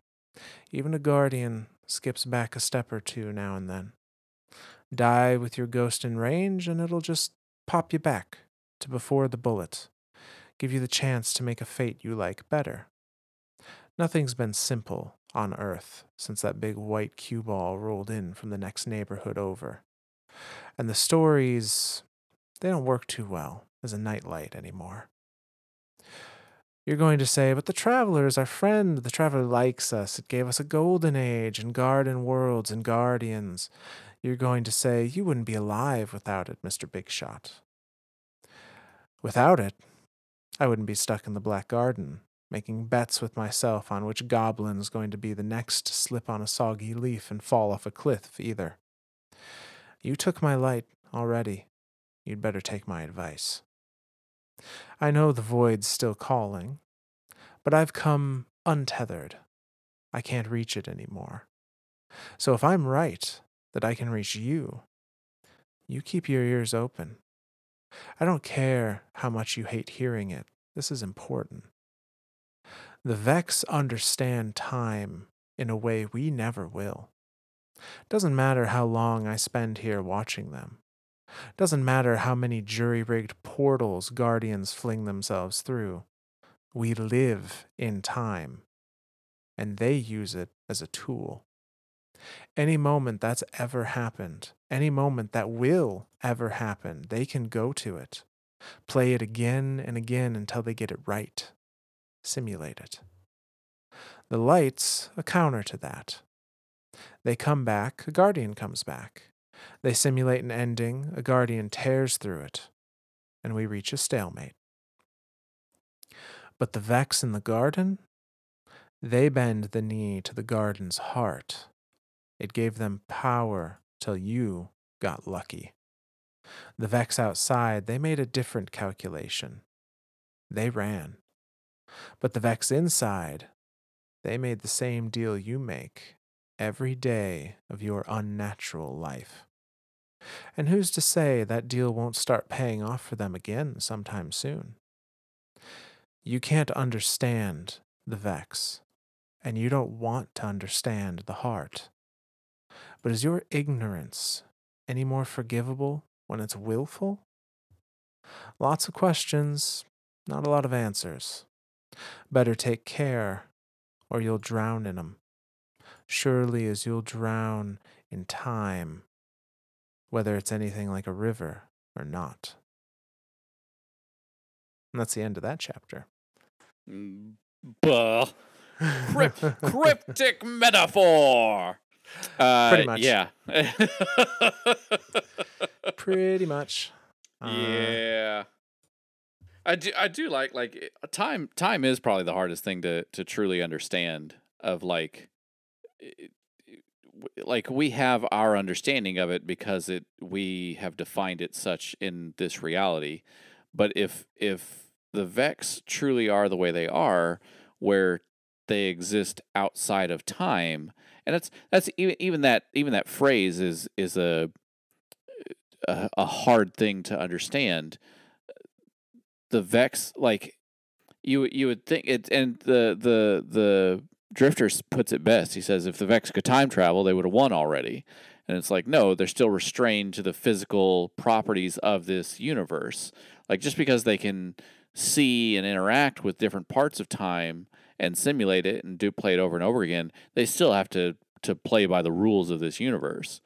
even a guardian skips back a step or two now and then. Die with your ghost in range, and it'll just pop you back to before the bullet, give you the chance to make a fate you like better. Nothing's been simple on Earth since that big white cue ball rolled in from the next neighborhood over. And the stories, they don't work too well as a nightlight anymore. You're going to say, but the traveler is our friend. The traveler likes us. It gave us a golden age and garden worlds and guardians. You're going to say, you wouldn't be alive without it, Mr. Big Shot. Without it, I wouldn't be stuck in the Black Garden, making bets with myself on which goblin's going to be the next to slip on a soggy leaf and fall off a cliff either. You took my light already. You'd better take my advice. I know the void's still calling, but I've come untethered. I can't reach it anymore. So if I'm right that I can reach you, you keep your ears open. I don't care how much you hate hearing it. This is important. The Vex understand time in a way we never will. Doesn't matter how long I spend here watching them. Doesn't matter how many jury rigged portals guardians fling themselves through. We live in time, and they use it as a tool. Any moment that's ever happened, any moment that will ever happen, they can go to it, play it again and again until they get it right, simulate it. The light's a counter to that. They come back, a guardian comes back. They simulate an ending, a guardian tears through it, and we reach a stalemate. But the Vex in the garden, they bend the knee to the garden's heart. It gave them power till you got lucky. The Vex outside, they made a different calculation. They ran. But the Vex inside, they made the same deal you make every day of your unnatural life. And who's to say that deal won't start paying off for them again sometime soon? You can't understand the Vex, and you don't want to understand the heart. But is your ignorance any more forgivable when it's willful? Lots of questions, not a lot of answers. Better take care, or you'll drown in 'em. Surely as you'll drown in time, whether it's anything like a river or not. And that's the end of that chapter. Mm, Buh. Crypt- cryptic metaphor. Uh, Pretty much. Yeah. Pretty much. Uh, yeah. I do. I do like like time. Time is probably the hardest thing to to truly understand. Of like, it- it- w- like we have our understanding of it because it we have defined it such in this reality. But if if the Vex truly are the way they are, where they exist outside of time, and that's that's even even that even that phrase is is a a, a hard thing to understand. The Vex, like you you would think it, and the the the Drifters puts it best. He says if the Vex could time travel, they would have won already. And it's like no, they're still restrained to the physical properties of this universe. Like just because they can see and interact with different parts of time and simulate it and do play it over and over again, they still have to to play by the rules of this universe.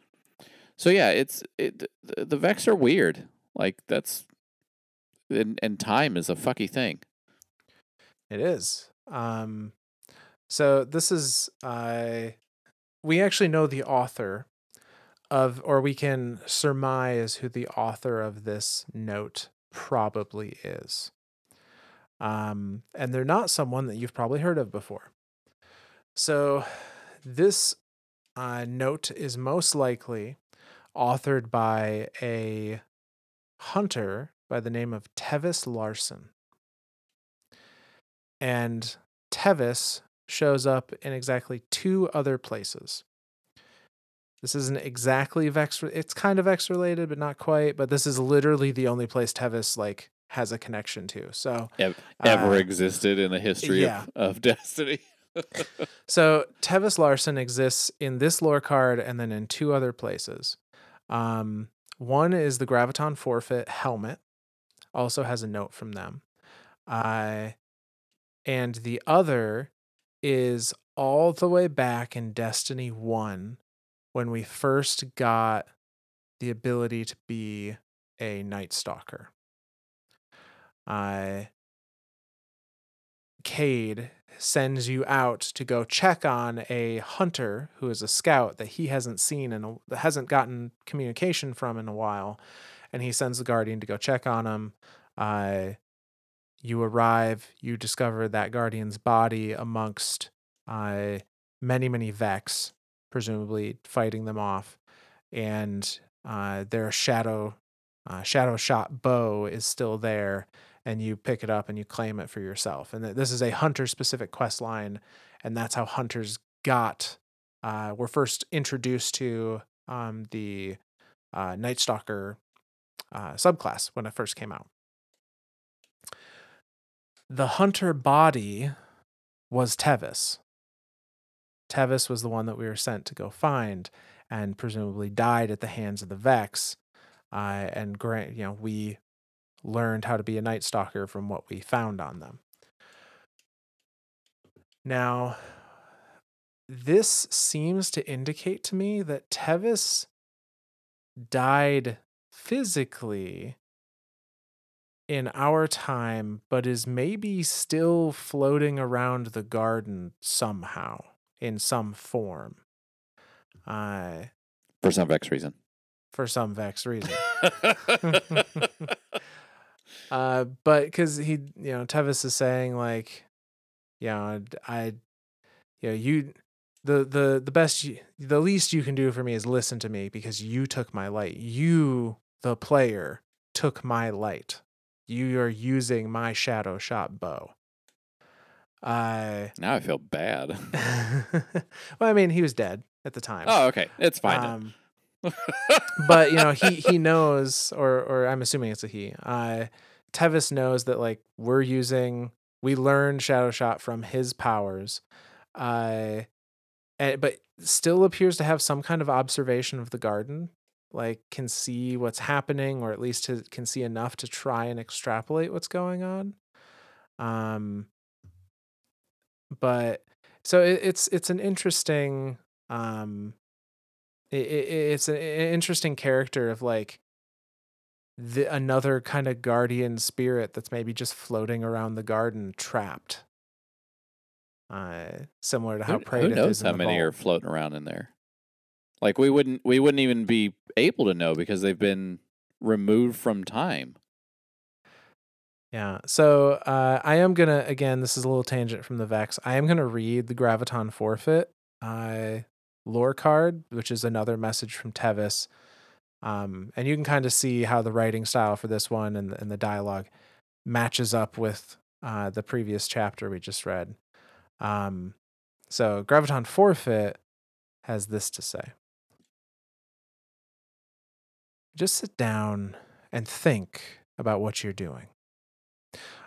So yeah, it's it the, Vex are weird. Like that's and and time is a fucky thing. It is. Um, so this is uh, we actually know the author of, or we can surmise who the author of this note probably is. Um, and they're not someone that you've probably heard of before. So this uh, note is most likely authored by a hunter by the name of Tevis Larson. And Tevis shows up in exactly two other places. This isn't exactly Vex. It's kind of Vex related, but not quite. But this is literally the only place Tevis like has a connection to. So Ever Uh, existed in the history yeah. of, of Destiny. So Tevis Larson exists in this lore card and then in two other places. Um, one is the Graviton Forfeit helmet, also has a note from them. Uh, and the other is all the way back in Destiny 1 when we first got the ability to be a Night Stalker. Uh, Cayde sends you out to go check on a hunter who is a scout that he hasn't seen and hasn't gotten communication from in a while, and he sends the guardian to go check on him. Uh, you arrive, you discover that guardian's body amongst uh, many, many Vex, presumably fighting them off, and uh, their shadow uh, shadow shot bow is still there and you pick it up and you claim it for yourself. And this is a hunter specific quest line, and that's how hunters got uh, were first introduced to um, the uh, Night Stalker uh, subclass when it first came out. The hunter body was Tevis. Tevis was the one that we were sent to go find, and presumably died at the hands of the Vex. Uh, and grant, you know, we learned how to be a night stalker from what we found on them. Now, this seems to indicate to me that Tevis died physically in our time, but is maybe still floating around the garden somehow in some form. Uh, For some Vex reason. for some vex reason. uh, but because he, you know, Tevis is saying like, you know, I, you know, you, the the the best, you, the least you can do for me is listen to me because you took my light. You, the player, took my light. You are using my shadow shot bow. I, now I feel bad. well, I mean, he was dead at the time. Oh, okay. It's fine. Um, but you know he he knows or or i'm assuming it's a he uh tevis knows that like we're using we learned shadow shot from his powers uh and, but still appears to have some kind of observation of the garden like can see what's happening or at least to, can see enough to try and extrapolate what's going on. Um but so it, it's it's an interesting um it, it, it's an interesting character of like the another kind of guardian spirit that's maybe just floating around the garden trapped uh similar to how Who, who knows is how many are floating around in there? Like we wouldn't we wouldn't even be able to know because they've been removed from time. Yeah. So uh, I am gonna again. This is a little tangent from the Vex. I am gonna read the Graviton forfeit uh, lore card, which is another message from Tevis. Um, and you can kind of see how the writing style for this one and, and the dialogue matches up with uh, the previous chapter we just read. Um, so Graviton forfeit has this to say. Just sit down and think about what you're doing.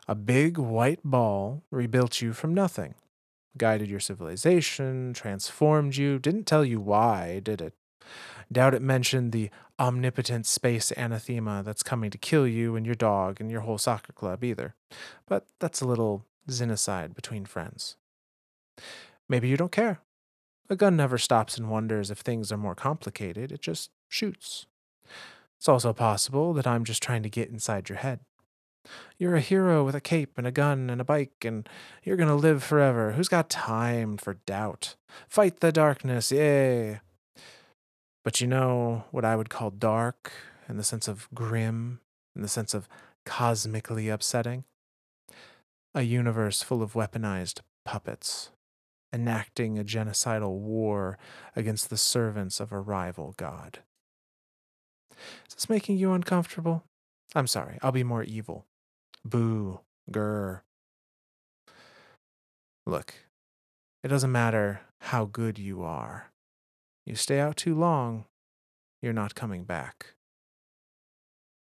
A big white ball rebuilt you from nothing, guided your civilization, transformed you, didn't tell you why, did it? Doubt it mentioned the omnipotent space anathema that's coming to kill you and your dog and your whole soccer club either. But that's a little xenocide between friends. Maybe you don't care. A gun never stops and wonders if things are more complicated, it just shoots. It's also possible that I'm just trying to get inside your head. You're a hero with a cape and a gun and a bike, and you're gonna live forever. Who's got time for doubt? Fight the darkness, yay! But you know what I would call dark, in the sense of grim, in the sense of cosmically upsetting? A universe full of weaponized puppets, enacting a genocidal war against the servants of a rival god. Is this making you uncomfortable? I'm sorry, I'll be more evil. Boo, grr. Look, it doesn't matter how good you are. You stay out too long, you're not coming back.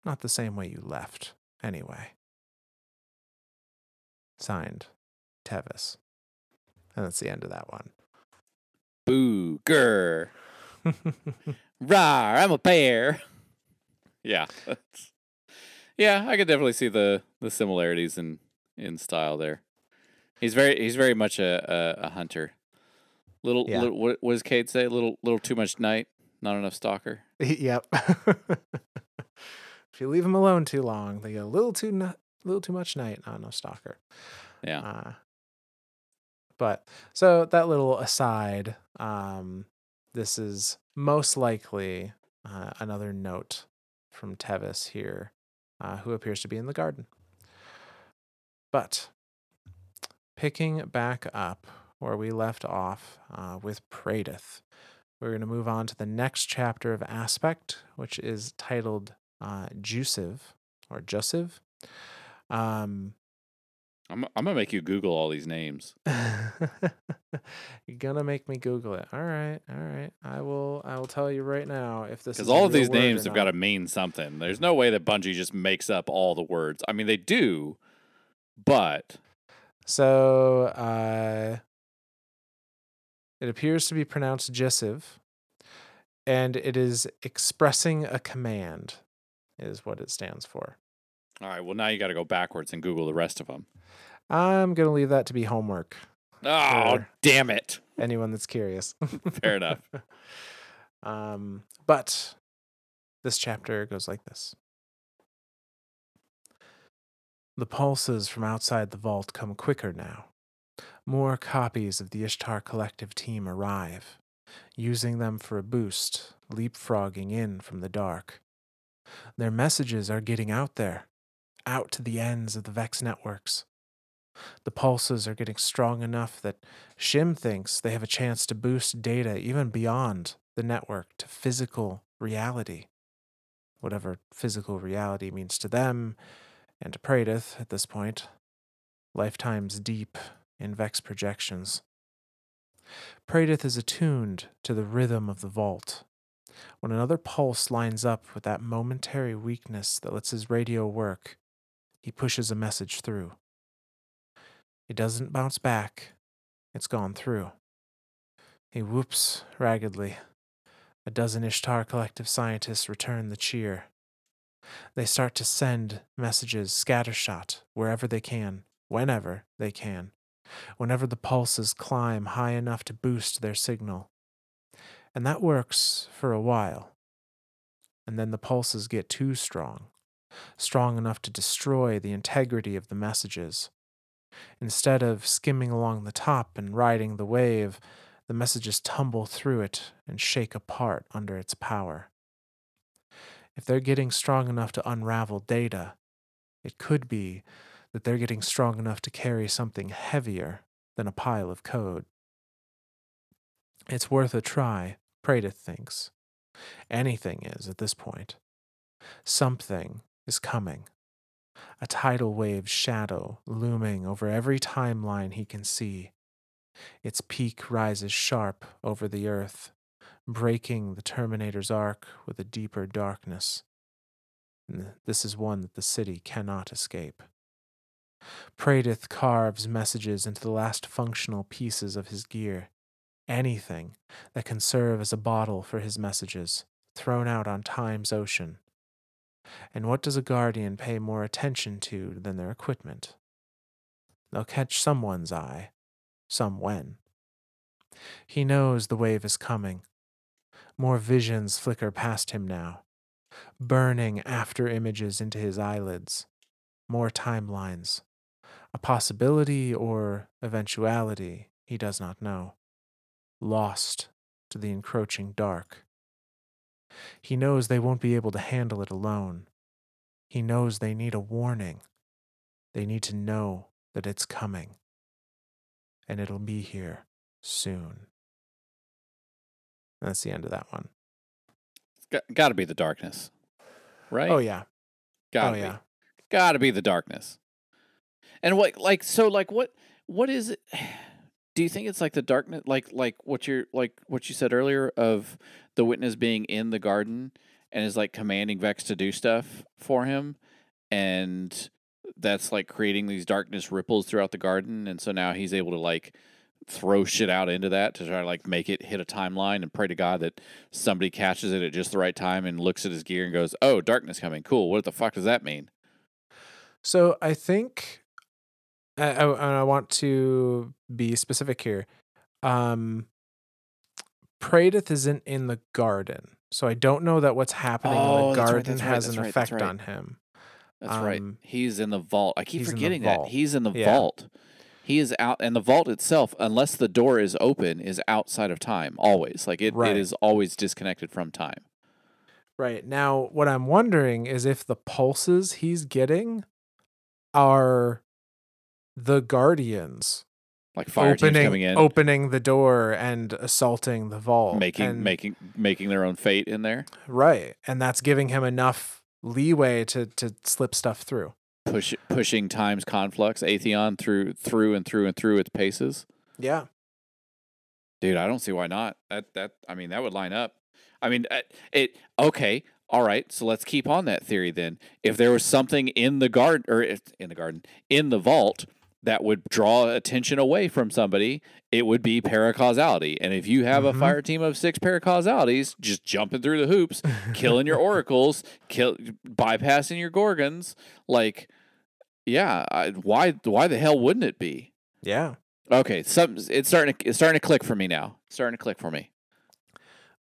Not the same way you left, anyway. Signed, Tevis. And that's the end of that one. Boo, grr, rar, I'm a bear. Yeah, yeah, I could definitely see the the similarities in in style there. He's very he's very much a a, a hunter. Little, Yeah. little what, what does Cayde say? Little little too much night, not enough stalker. yep. if you leave them alone too long, they get a little too little too much night. Not enough stalker. Yeah. Uh, but so that little aside, um, this is most likely uh, another note from Tevis here, uh, who appears to be in the garden. But picking back up where we left off uh, with Praedyth, we're going to move on to the next chapter of Aspect, which is titled uh, Jussive or Jussive. Um, I'm I'm gonna make you Google all these names. You're gonna make me Google it. All right, all right. I will. I will tell you right now if this is Because all of these names have got to mean something. There's no way that Bungie just makes up all the words. I mean, they do, but So uh, it appears to be pronounced Jessiv, and it is expressing a command, is what it stands for. All right. Well, now you got to go backwards and Google the rest of them. I'm gonna leave that to be homework. Oh, damn it! Anyone that's curious. Fair enough. Um, but this chapter goes like this. The pulses from outside the vault come quicker now. More copies of the Ishtar Collective team arrive, using them for a boost, leapfrogging in from the dark. Their messages are getting out there, out to the ends of the Vex networks. The pulses are getting strong enough that Shim thinks they have a chance to boost data even beyond the network to physical reality. Whatever physical reality means to them and to Praedyth at this point. Lifetimes deep in Vex projections. Praedyth is attuned to the rhythm of the vault. When another pulse lines up with that momentary weakness that lets his radio work, he pushes a message through. It doesn't bounce back, it's gone through. He whoops raggedly. A dozen Ishtar Collective scientists return the cheer. They start to send messages scattershot wherever they can, whenever they can, whenever the pulses climb high enough to boost their signal. And that works for a while. And then the pulses get too strong, strong enough to destroy the integrity of the messages. Instead of skimming along the top and riding the wave, the messages tumble through it and shake apart under its power. If they're getting strong enough to unravel data, it could be that they're getting strong enough to carry something heavier than a pile of code. It's worth a try, Praedyth thinks. Anything is at this point. Something is coming. A tidal wave shadow looming over every timeline he can see. Its peak rises sharp over the earth, breaking the Terminator's arc with a deeper darkness. And this is one that the city cannot escape. Praedyth carves messages into the last functional pieces of his gear. Anything that can serve as a bottle for his messages, thrown out on time's ocean. And what does a guardian pay more attention to than their equipment? They'll catch someone's eye, some when. He knows the wave is coming. More visions flicker past him now, burning after images into his eyelids. More timelines. A possibility or eventuality he does not know. Lost to the encroaching dark. He knows they won't be able to handle it alone. He knows they need a warning. They need to know that it's coming. And it'll be here soon. That's the end of that one. Got, got to be the darkness, right? Oh, yeah. Got oh, be. yeah. Got to be the darkness. And what, like, so, like, what, what is it? Do you think it's like the darkness, like, like what you're, like what you said earlier of the witness being in the garden and is like commanding Vex to do stuff for him, and that's like creating these darkness ripples throughout the garden, and so now he's able to like throw shit out into that to try to like make it hit a timeline and pray to God that somebody catches it at just the right time and looks at his gear and goes, "Oh, darkness coming, cool. What the fuck does that mean?" So I think, I, I, and I want to be specific here. Um, Praedyth isn't in the garden, so I don't know that what's happening Oh, in the right, garden right, has that's an right, effect right. on him. That's right. Um, He's in the vault. I keep he's in the forgetting that. He's in the Yeah. vault. He is out, and the vault itself, unless the door is open, is outside of time. Always, like it, Right. it is always disconnected from time. Right. Now, what I'm wondering is if the pulses he's getting are the guardians Like fire teams opening coming in, opening the door and assaulting the vault. making and, making making their own fate in there, right. And that's giving him enough leeway to to slip stuff through. push pushing time's conflux, Atheon through through and through and through its paces. Yeah. Dude, I don't see why not. That that I mean that would line up. I mean uh, it okay. All right, so let's keep on that theory then. If there was something in the garden or if, in the garden in the vault that would draw attention away from somebody, it would be paracausality. And if you have Mhm. a fire team of six paracausalities just jumping through the hoops, killing your oracles, kill bypassing your gorgons, like yeah, I, why why the hell wouldn't it be? yeah. Okay, some it's starting to it's starting to click for me now. It's starting to click for me.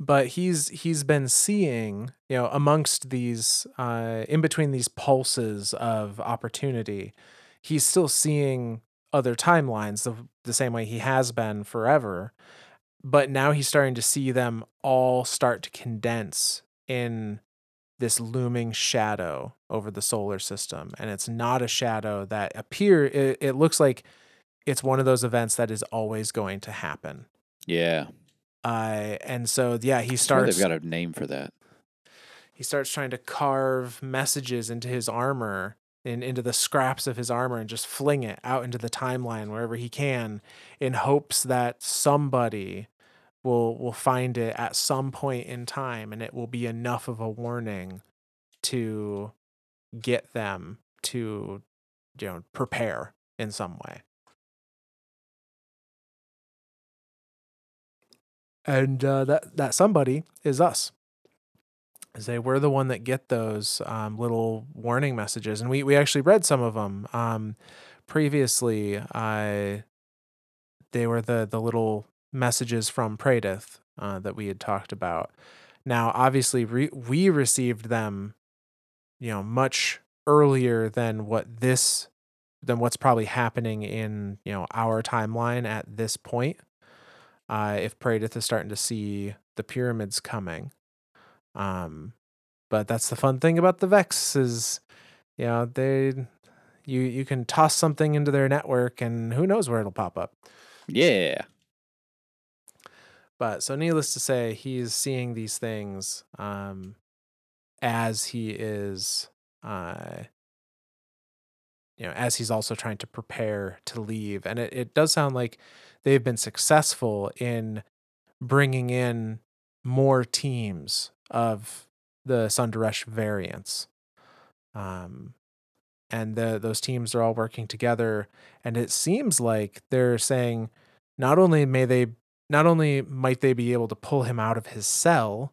but he's he's been seeing you know amongst these uh in between these pulses of opportunity he's still seeing other timelines the, the same way he has been forever but now he's starting to see them all start to condense in this looming shadow over the solar system and it's not a shadow that appear it, it looks like it's one of those events that is always going to happen Yeah, uh, and so yeah, he starts they've got a name for that. he starts trying to carve messages into his armor and into the scraps of his armor and just fling it out into the timeline wherever he can in hopes that somebody will will find it at some point in time and it will be enough of a warning to get them to you know prepare in some way and uh, that that somebody is us. Say we're the one that get those um, little warning messages, and we we actually read some of them um, previously. I they were the the little messages from Praedyth uh, that we had talked about. Now, obviously, re- we received them, you know, much earlier than what this than what's probably happening in you know our timeline at this point. Uh, if Praedyth is starting to see the pyramids coming, um, but that's the fun thing about the Vex is, you know, they you you can toss something into their network and who knows where it'll pop up. Yeah. But so needless to say, he's seeing these things um as he is uh you know, as he's also trying to prepare to leave. And it, it does sound like they've been successful in bringing in more teams of the Sundaresh variants. Um, and the, those teams are all working together. And it seems like they're saying not only may they, not only might they be able to pull him out of his cell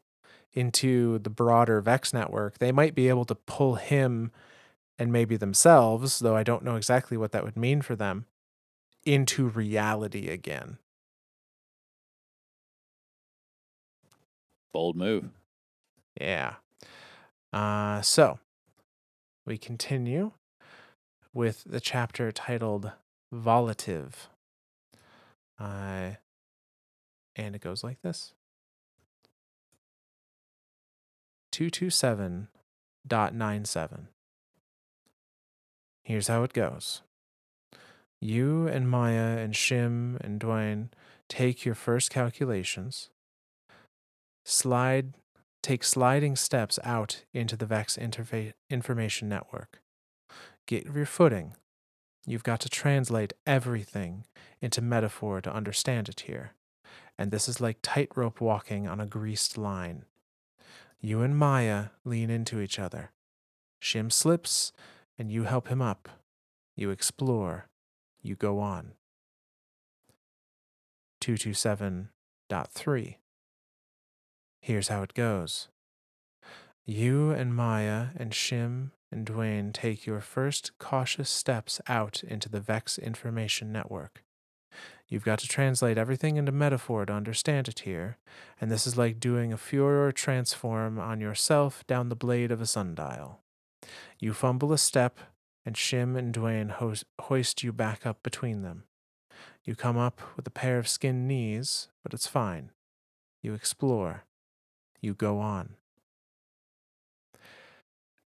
into the broader Vex network, they might be able to pull him and maybe themselves, though I don't know exactly what that would mean for them, into reality again. Bold move. Yeah. Uh, so we continue with the chapter titled Volative. Uh, and it goes like this 227.97. Here's how it goes. You and Maya and Shim and Duane take your first calculations. Slide take sliding steps out into the VEX interfa- information network. Get your footing. You've got to translate everything into metaphor to understand it here. And this is like tightrope walking on a greased line. You and Maya lean into each other. Shim slips, and you help him up. You explore. You go on. 227.3 Here's how it goes. You and Maya and Shim and Duane take your first cautious steps out into the Vex information network. You've got to translate everything into metaphor to understand it here, and this is like doing a Fourier transform on yourself down the blade of a sundial. You fumble a step, and Shim and Dwayne ho- hoist you back up between them. You come up with a pair of skinned knees, but it's fine. You explore you go on.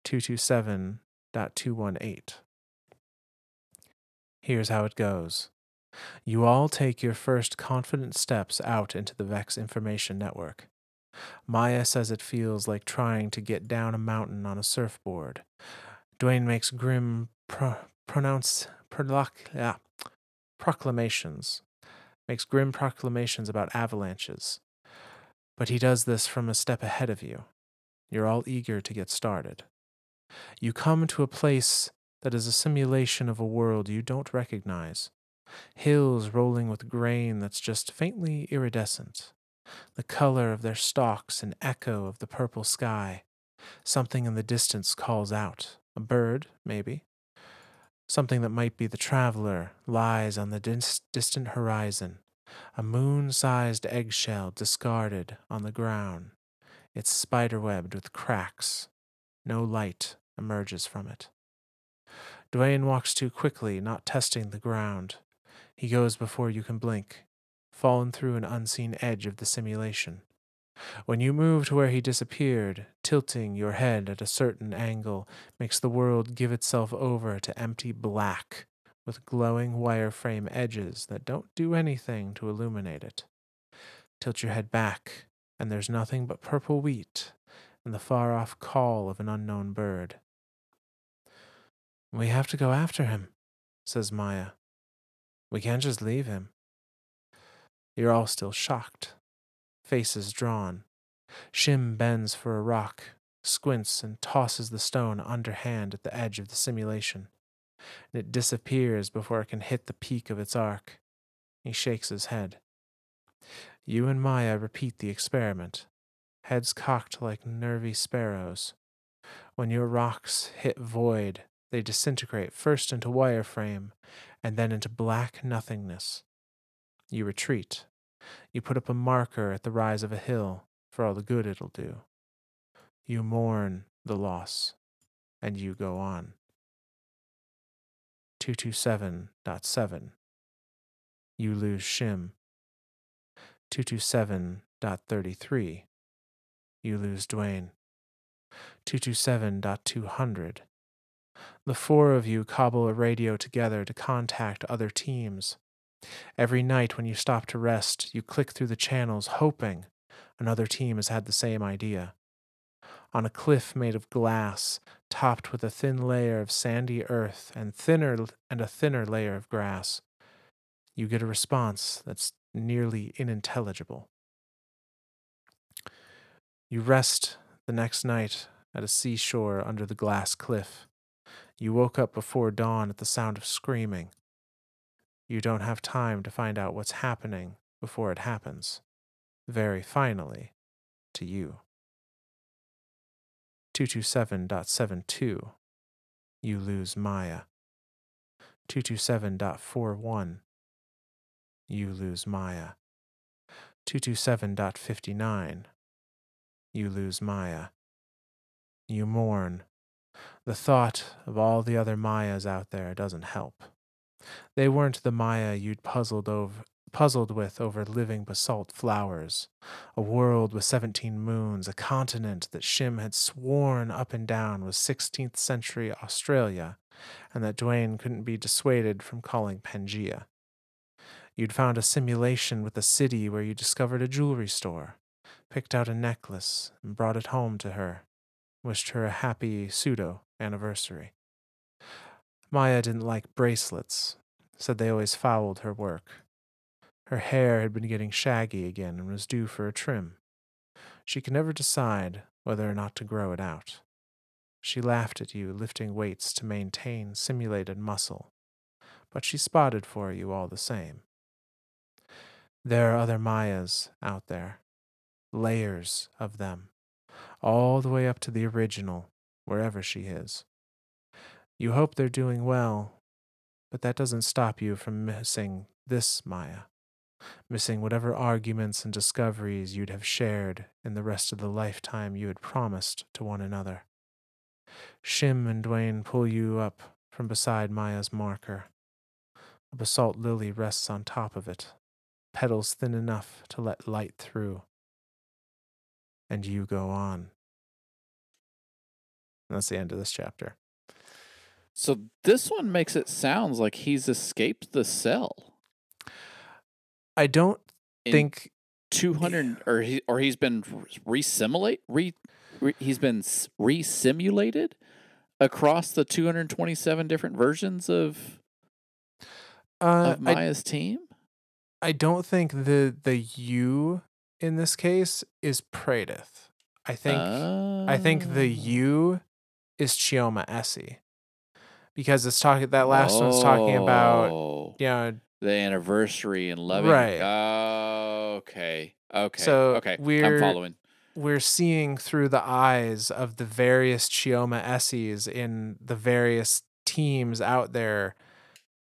227.218. Here's how it goes. You all take your first confident steps out into the VEX information network. Maya says it feels like trying to get down a mountain on a surfboard. Duane makes grim pro- pronounce yeah, proclamations, makes grim proclamations about avalanches. But he does this from a step ahead of you. You're all eager to get started. You come to a place that is a simulation of a world you don't recognize. Hills rolling with grain that's just faintly iridescent. The color of their stalks an echo of the purple sky. Something in the distance calls out. A bird, maybe. Something that might be the traveler lies on the dis- distant horizon, a moon sized eggshell discarded on the ground. It's spiderwebbed with cracks. No light emerges from it. Duane walks too quickly, not testing the ground. He goes before you can blink, fallen through an unseen edge of the simulation. When you move to where he disappeared, tilting your head at a certain angle makes the world give itself over to empty black with glowing wireframe edges that don't do anything to illuminate it. Tilt your head back, and there's nothing but purple wheat and the far off call of an unknown bird. We have to go after him, says Maya. We can't just leave him. You're all still shocked, faces drawn. Shim bends for a rock, squints, and tosses the stone underhand at the edge of the simulation and it disappears before it can hit the peak of its arc. He shakes his head. You and Maya repeat the experiment, heads cocked like nervy sparrows. When your rocks hit void, they disintegrate first into wireframe and then into black nothingness. You retreat. You put up a marker at the rise of a hill for all the good it'll do. You mourn the loss, and you go on. 227.7 You lose Shim. 227.33 You lose Duane. 227.200 The four of you cobble a radio together to contact other teams. Every night when you stop to rest, you click through the channels hoping another team has had the same idea. On a cliff made of glass, topped with a thin layer of sandy earth and thinner and a thinner layer of grass, you get a response that's nearly unintelligible. You rest the next night at a seashore under the glass cliff. You woke up before dawn at the sound of screaming. You don't have time to find out what's happening before it happens. Very finally, to you. 227.72, you lose Maya. 227.41, you lose Maya. 227.59, you lose Maya. You mourn. The thought of all the other Mayas out there doesn't help. They weren't the Maya you'd puzzled over puzzled with over living basalt flowers, a world with 17 moons, a continent that Shim had sworn up and down was 16th century Australia, and that Duane couldn't be dissuaded from calling Pangea. You'd found a simulation with a city where you discovered a jewelry store, picked out a necklace, and brought it home to her, wished her a happy pseudo anniversary. Maya didn't like bracelets, said they always fouled her work. Her hair had been getting shaggy again and was due for a trim. She could never decide whether or not to grow it out. She laughed at you lifting weights to maintain simulated muscle, but she spotted for you all the same. There are other Mayas out there, layers of them, all the way up to the original, wherever she is. You hope they're doing well, but that doesn't stop you from missing this Maya missing whatever arguments and discoveries you'd have shared in the rest of the lifetime you had promised to one another. Shim and Duane pull you up from beside Maya's marker. A basalt lily rests on top of it, petals thin enough to let light through. And you go on. And that's the end of this chapter. So this one makes it sounds like he's escaped the cell. I don't In think 200 or he or he's been resimulate re, re he's been resimulated across the 227 different versions of uh, of I, Maya's team. I don't think the the you in this case is Praedyth. I think I think the Oh. you is Chioma Esi. Because it's talking that last one's talking about Oh, you know the anniversary and loving. Right. Oh, okay. Okay. So okay. I'm we're- following. we're seeing through the eyes of the various Chioma Esis in the various teams out there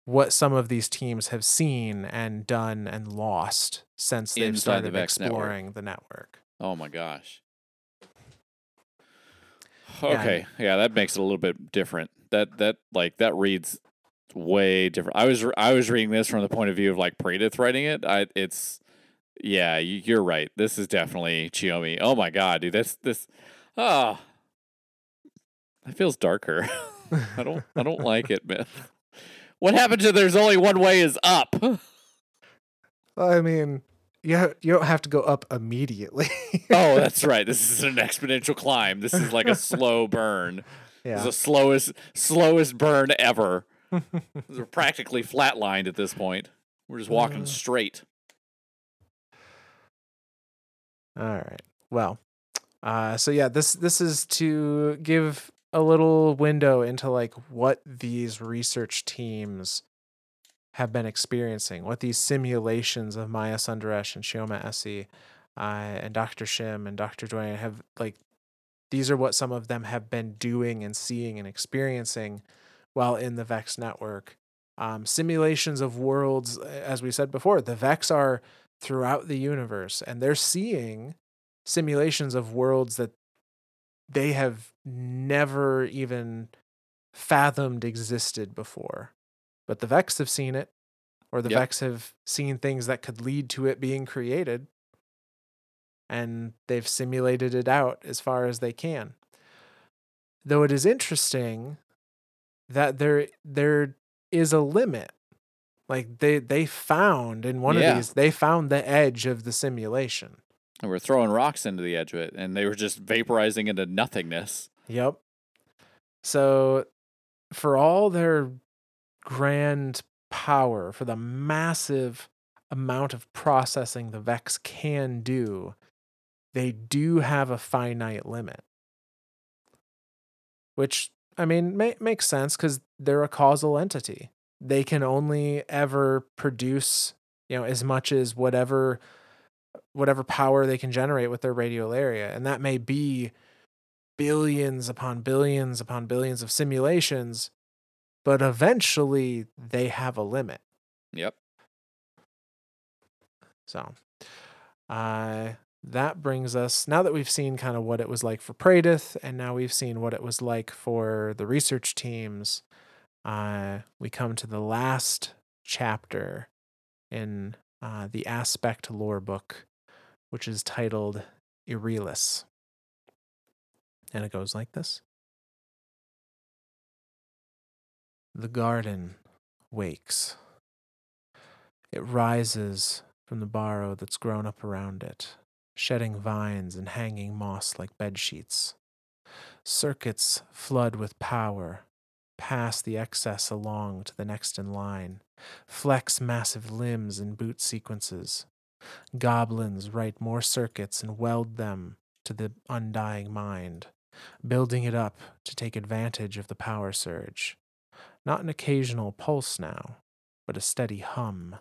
what some of these teams have seen and done and lost since they've Inside the started network. exploring the network. Oh my gosh. Yeah, Okay. Yeah, that makes it a little bit different. That that like that reads way different. I was I was reading this from the point of view of like Praedyth writing it. I it's yeah, you, you're right. This is definitely Chiomi. Oh my god, dude. That's this ah. It feels darker. I don't I don't like it, man. What happened to there's only one way is up? I mean, you you don't have to go up immediately. Oh, that's right. This is an exponential climb. This is like a slow burn. Yeah. the slowest slowest burn ever. We're practically flatlined at this point. We're just walking straight. All right. Well, uh, so yeah, this this is to give a little window into like what these research teams have been experiencing, what these simulations of Maya Sundaresh and Chioma Esi uh, and Dr. Shim and Dr. Duane have like these are what some of them have been doing and seeing and experiencing while in the Vex network. Um, simulations of worlds, as we said before, the Vex are throughout the universe and they're seeing simulations of worlds that they have never even fathomed existed before. But the Vex have seen it, or the Yep. Vex have seen things that could lead to it being created and they've simulated it out as far as they can. Though it is interesting that there there is a limit. Like they they found in one Yeah. of these they found the edge of the simulation. And we're throwing rocks into the edge of it, and they were just vaporizing into nothingness. Yep. So for all their grand power, for the massive amount of processing the Vex can do, they do have a finite limit. Which, I mean, ma- makes sense because they're a causal entity. They can only ever produce, you know, as much as whatever whatever power they can generate with their radial area. And that may be billions upon billions upon billions of simulations, but eventually they have a limit. Yep. So, uh, that brings us now that we've seen kind of what it was like for Praedyth, and now we've seen what it was like for the research teams. Uh, we come to the last chapter in uh, the Aspect lore book, which is titled Irelis. And it goes like this The garden wakes. It rises from the barrow that's grown up around it, shedding vines and hanging moss like bed sheets. Circuits flood with power, pass the excess along to the next in line, flex massive limbs in boot sequences. Goblins write more circuits and weld them to the undying mind, building it up to take advantage of the power surge. Not an occasional pulse now, but a steady hum.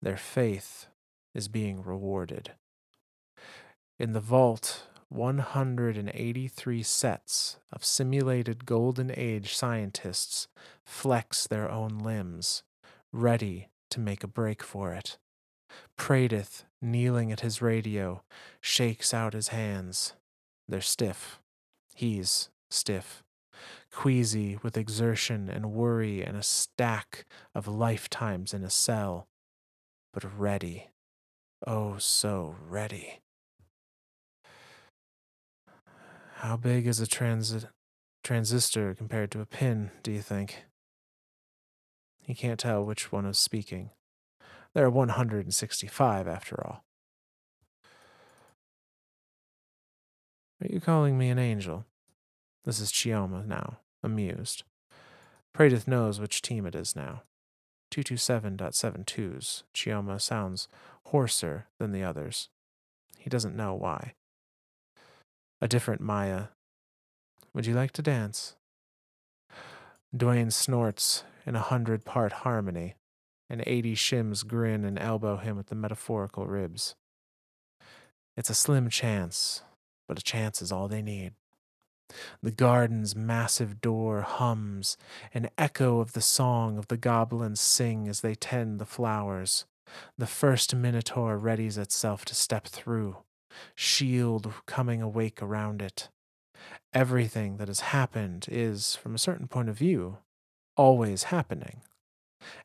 Their faith is being rewarded. In the vault, 183 sets of simulated Golden Age scientists flex their own limbs, ready to make a break for it. Praedyth, kneeling at his radio, shakes out his hands. They're stiff. He's stiff. Queasy with exertion and worry and a stack of lifetimes in a cell, but ready. Oh, so ready. How big is a transi- transistor compared to a pin, do you think? He can't tell which one is speaking. There are 165 after all. Are you calling me an angel? This is Chioma now, amused. Praedyth knows which team it is now. 227.72's Chioma sounds hoarser than the others. He doesn't know why. A different Maya. Would you like to dance? Duane snorts in a hundred part harmony, and eighty shims grin and elbow him with the metaphorical ribs. It's a slim chance, but a chance is all they need. The garden's massive door hums, an echo of the song of the goblins sing as they tend the flowers. The first minotaur readies itself to step through, shield coming awake around it. Everything that has happened is, from a certain point of view, always happening.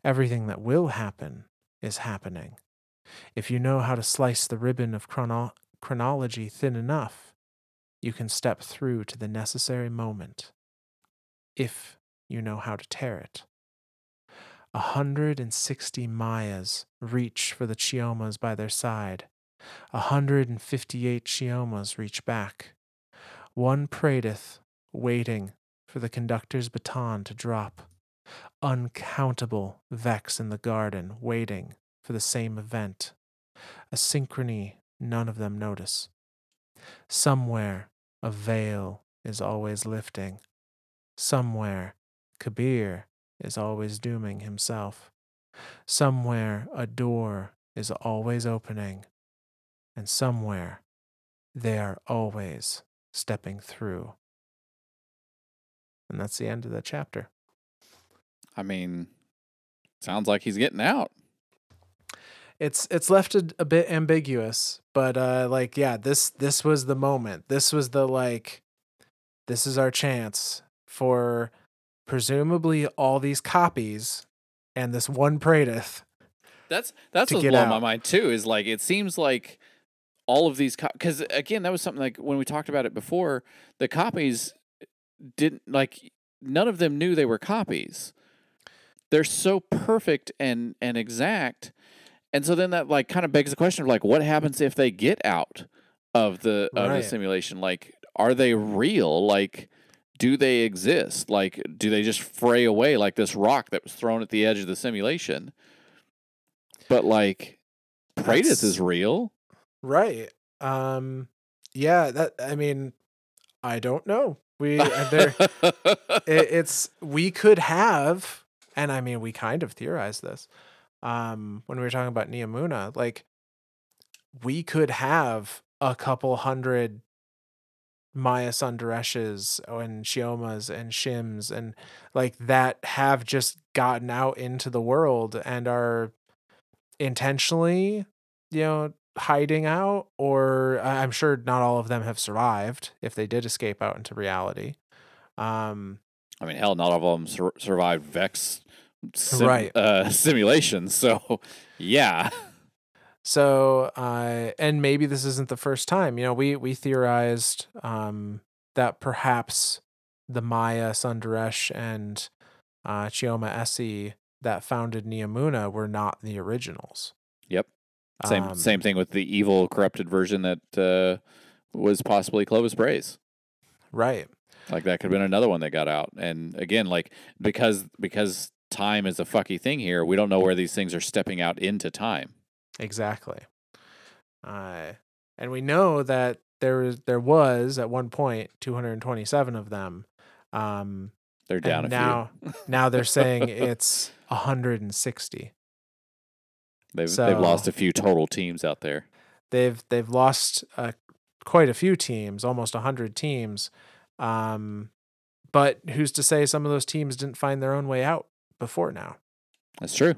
Everything that will happen is happening. If you know how to slice the ribbon of chrono- chronology thin enough, you can step through to the necessary moment. If you know how to tear it. A hundred and sixty Mayas reach for the Chiomas by their side. A hundred and fifty-eight Chiomas reach back. One Praedyth, waiting for the conductor's baton to drop. Uncountable Vex in the garden, waiting for the same event. A synchrony none of them notice. Somewhere, a veil is always lifting. Somewhere, Kabr is always dooming himself. Somewhere a door is always opening, and somewhere they are always stepping through. And that's the end of the chapter. I mean, sounds like he's getting out. It's it's left a, a bit ambiguous, but uh like yeah, this this was the moment. This was the like this is our chance for presumably all these copies and this one Praedyth. That's that's what's get blowing my mind too. Is like it seems like all of these because again that was something like when we talked about it before. The copies didn't like none of them knew they were copies. They're so perfect and and exact, and so then that like kind of begs the question of like what happens if they get out of the of Right. the simulation? Like, are they real? Like. Do they exist? Like, do they just fray away like this rock that was thrown at the edge of the simulation? But like, That's- is real. Right. Um yeah, that I mean I don't know. We uh, there it, it's we could have and I mean we kind of theorized this um when we were talking about Neomuna like we could have a couple hundred Maya Sundareshes and Chiomas and Shims and like that have just gotten out into the world and are intentionally you know hiding out or I'm sure not all of them have survived if they did escape out into reality um I mean, hell, not all of them sur- survived Vex sim- Right. uh, simulations. So, yeah. So, uh, and maybe this isn't the first time. You know, we we theorized um, that perhaps the Maya, Sundaresh, and uh, Chioma Esi that founded Neomuna were not the originals. Yep. Same Um, same thing with the evil, corrupted version that uh, was possibly Clovis Bray. Right. Like that could have been another one that got out. And again, like because because time is a fucky thing here, we don't know where these things are stepping out into time. Exactly. Uh, and we know that there is there was at one point 227 of them. Um, They're down now few. now they're saying it's 160. They've they've lost a few total teams out there. they've they've lost uh, quite a few teams, almost hundred teams. Um, but who's to say some of those teams didn't find their own way out before now? That's true.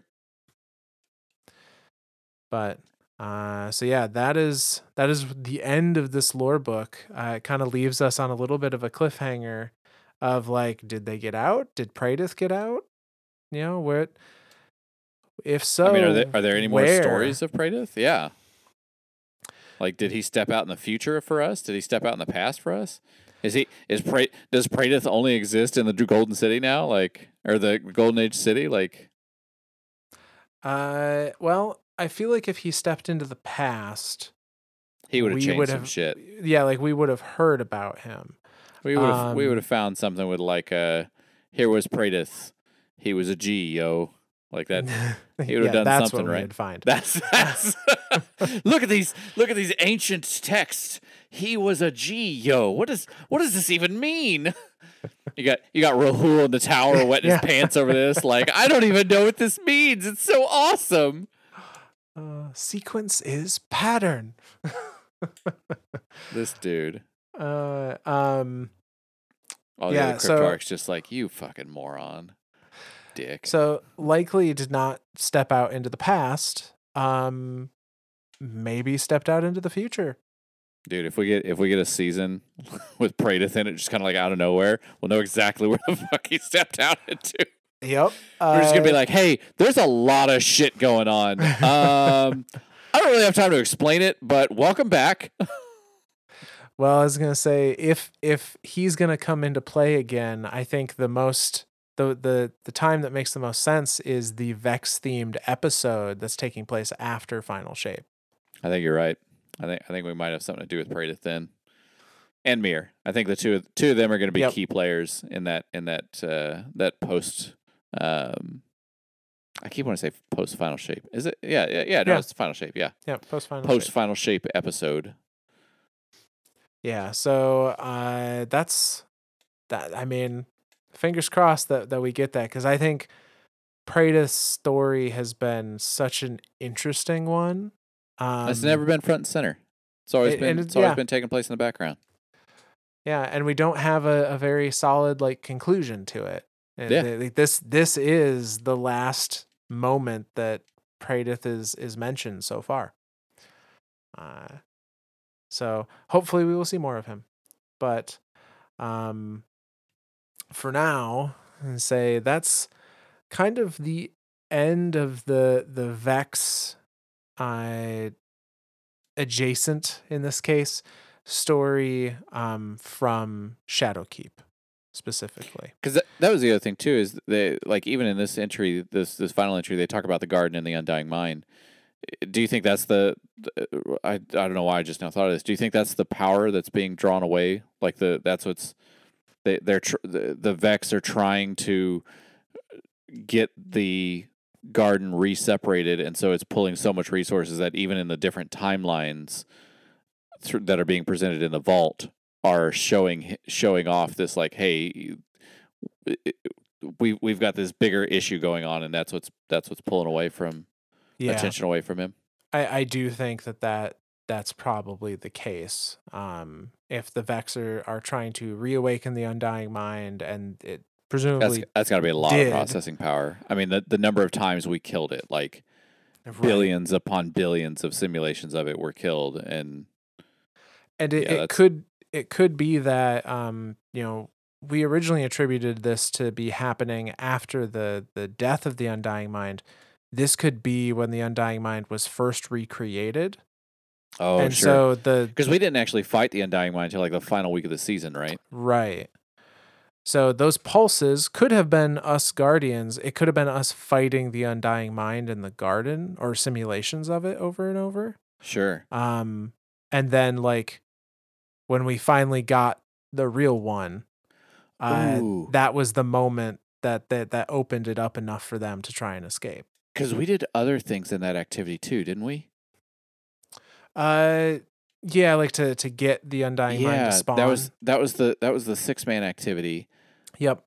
But uh, so yeah, that is that is the end of this lore book. Uh, it kind of leaves us on a little bit of a cliffhanger of like, did they get out? Did Praedyth get out? You know, where? If so, I mean, are there are there any more where? stories of Praedyth? Yeah. Like, did he step out in the future for us? Did he step out in the past for us? Is he is Pra- does Praedyth only exist in the Golden City now? Like, or the Golden Age city? Like, Uh, well, I feel like if he stepped into the past, he would have changed would some shit. yeah, like we would have heard about him. We would have we um, would have found something with like, uh, here was Praedyth. He was a G, yo. Like that. he would've Yeah, done that's something what right. We'd find. That's that's. look at these. Look at these ancient texts. He was a G, yo. What does what does this even mean? You got you got Rahool in the tower wetting Yeah. his pants over this. Like I don't even know what this means. It's so awesome. uh, sequence is pattern. This dude. Uh, um, Oh Yeah. The so- Cryptarch's just like you fucking moron, dick. so likely did not step out into the past. Um, maybe stepped out into the future. Dude, if we get if we get a season with Praedyth in it, just kind of like out of nowhere, we'll know exactly where the fuck he stepped out into. Yep. We're just gonna be Uh, like, "Hey, there's a lot of shit going on. Um, I don't really have time to explain it, but welcome back." Well, I was gonna say if if he's gonna come into play again, I think the most the the the time that makes the most sense is the Vex themed episode that's taking place after Final Shape. I think you're right. I think I think we might have something to do with Praedyth then, and Mir. I think the two of- two of them are going to be Yep. key players in that in that uh, that post. Um, I keep wanting to say post final shape. Is it? Yeah, yeah, yeah. No, Yeah. it's final shape. Yeah, Yeah, post Final post Shape. final shape episode. Yeah, so uh, that's that. I mean, fingers crossed that that we get that because I think Praedyth's story has been such an interesting one. Um, it's never been front and center. It's always and- been it's always yeah. been taking place in the background. Yeah, and we don't have a, a very solid like conclusion to it. And Yeah. th- th- This this is the last moment that Praedyth is is mentioned so far. Uh, so hopefully we will see more of him. But um, for now, and say that's kind of the end of the the Vex uh, adjacent in this case story um, from Shadowkeep specifically. Because that, that was the other thing too is they like even in this entry, this this final entry, they talk about the garden and the undying mind. Do you think that's the? the- I I don't know why I just now thought of this. Do you think that's the power that's being drawn away? Like the that's what's they they're tr- the the Vex are trying to get the garden re-separated, and so it's pulling so much resources that even in the different timelines thr- that are being presented in the vault are showing showing off this like hey we we've got this bigger issue going on and that's what's that's what's pulling away from Yeah, attention away from him. I, I do think that, that that's probably the case. Um, if the Vex are, trying to reawaken the Undying Mind and it that's presumably that's got to be a lot did. of processing power i mean the, the number of times we killed it like Right. billions upon billions of simulations of it were killed and and it, Yeah, it could it could be that um you know we originally attributed this to be happening after the the death of the undying mind this could be when the undying mind was first recreated oh and sure. so the because we didn't actually fight the undying mind until like the final week of the season right? Right. So those pulses could have been us guardians. It could have been us fighting the undying mind in the garden or simulations of it over and over. Sure. Um, and then like when we finally got the real one, uh, that was the moment that that that opened it up enough for them to try and escape. because we did other things in that activity too didn't we Uh, yeah, like to to get the undying mind to spawn. that was that was the that was the six man activity yep.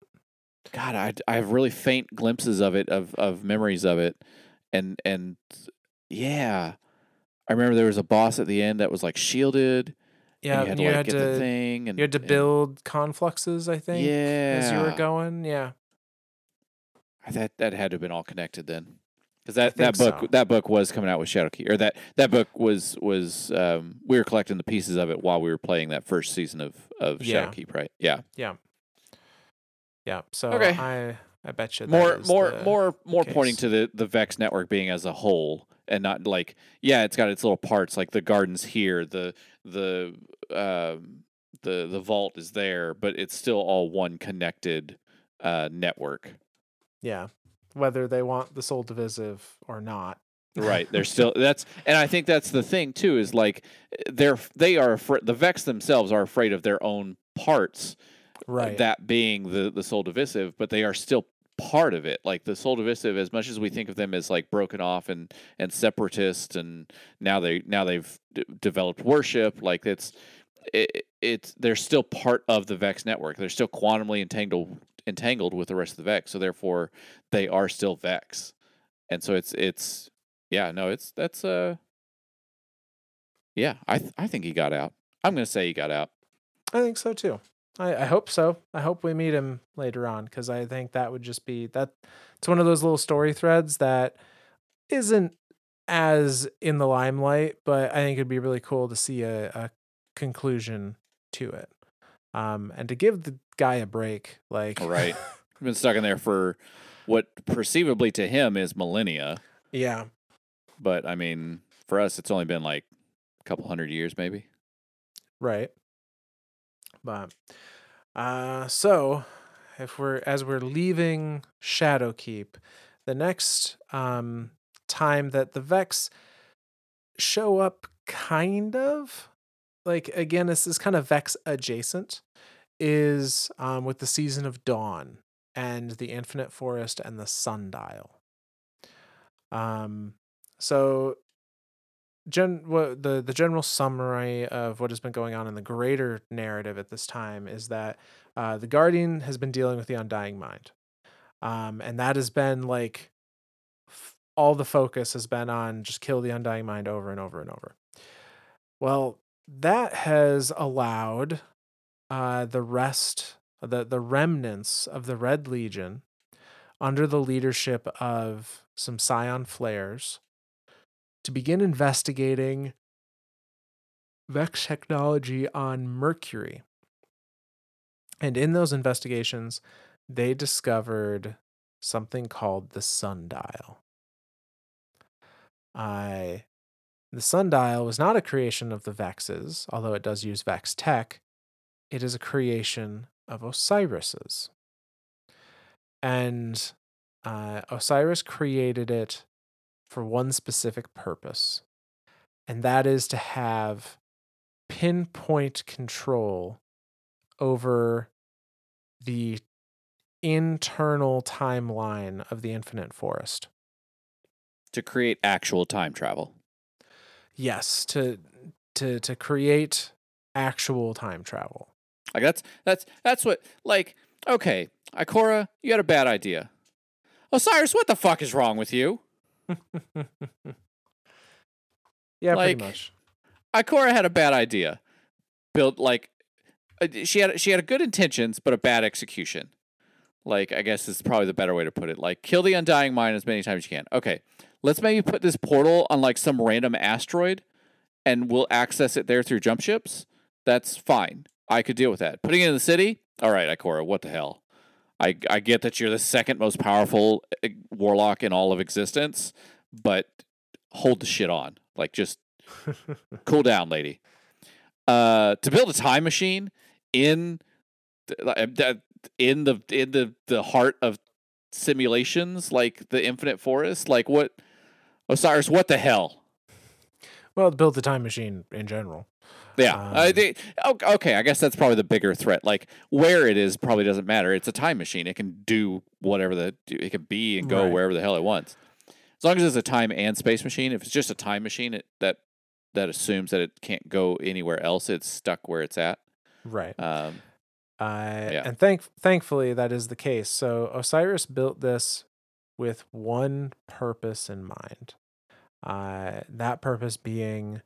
God, I, I have really faint glimpses of it, of of memories of it, and and yeah, I remember there was a boss at the end that was like shielded. Yeah, and and you had to like you get had the thing, and you had to and- build confluxes, I think, yeah, as you were going. Yeah, That that had to have been all connected then, because that that book so. that book was coming out with Shadowkeep, or that that book was was um, we were collecting the pieces of it while we were playing that first season of of Yeah. Shadowkeep, right? Yeah, yeah. Yeah. So Okay. I I bet you that more is more the- more more pointing to the the Vex network being as a whole and not like yeah it's got its little parts like the gardens here the the um the the vault is there but it's still all one connected uh network yeah. Whether they want the Sol Divisive or not. right they're still that's and i think that's the thing too is like they're they are afraid the vex themselves are afraid of their own parts uh, right. that being the the Sol Divisive, but they are still part of it. Like the Sol Divisive, as much as we think of them as like broken off and and separatist, and now they now they've d- developed worship. Like it's it, it's they're still part of the Vex network. They're still quantumly entangled entangled with the rest of the Vex. So therefore, they are still Vex, and so it's it's yeah no it's that's uh yeah I th- I think he got out. I'm gonna say he got out. I think so too. I, I hope so. I hope we meet him later on because I think that would just be that. It's one of those little story threads that isn't as in the limelight, but I think it'd be really cool to see a, a conclusion to it. Um, and to give the guy a break, like Right. been stuck in there for what perceivably to him is millennia, yeah, but I mean, for us, it's only been like a couple hundred years, maybe. Right. But uh so if we're as we're leaving Shadowkeep, the next um time that the Vex show up kind of like again this is kind of Vex adjacent is um with the season of dawn and the infinite forest and the sundial. Um so gen what the the general summary of what has been going on in the greater narrative at this time is that uh, the guardian has been dealing with the undying mind um, and that has been like all the focus has been on just kill the undying mind over and over and over. Well, that has allowed uh, the rest, the the remnants of the Red Legion, under the leadership of some Psion Flayers, to begin investigating Vex technology on Mercury. And in those investigations, they discovered something called the sundial. I the sundial was not a creation of the Vexes, although it does use Vex tech. It is a creation of Osiris's. And uh, Osiris created it for one specific purpose, and that is to have pinpoint control over the internal timeline of the infinite forest. To create actual time travel. Yes, to to to create actual time travel. Like that's that's that's what like okay, Ikora, you had a bad idea. Osiris, what the fuck is wrong with you? yeah, Like- pretty much. Ikora had a bad idea. Built like uh, she had she had a good intentions but a bad execution. Like I guess is probably the better way to put it. Like kill the undying mind as many times as you can. Okay, let's maybe put this portal on like some random asteroid, and we'll access it there through jump ships. That's fine. I could deal with that. Putting it in the city. All right, Ikora. What the hell? I I get that you're the second most powerful uh, warlock in all of existence, but hold the shit on. Like just cool down, lady. Uh, to build a time machine in th- that- in the in the the heart of simulations, like the Infinite Forest, like what Osiris? What the hell? well, build the time machine in general. Yeah, Um, think o- okay. I guess that's probably the bigger threat. Like where it is probably doesn't matter. It's a time machine. It can do whatever the it can be and go Right. wherever the hell it wants. As long as it's a time and space machine. If it's just a time machine, it, that that assumes that it can't go anywhere else. It's stuck where it's at. Right. Um, Uh, Yeah. And thank thankfully that is the case. So Osiris built this with one purpose in mind. Uh, that purpose being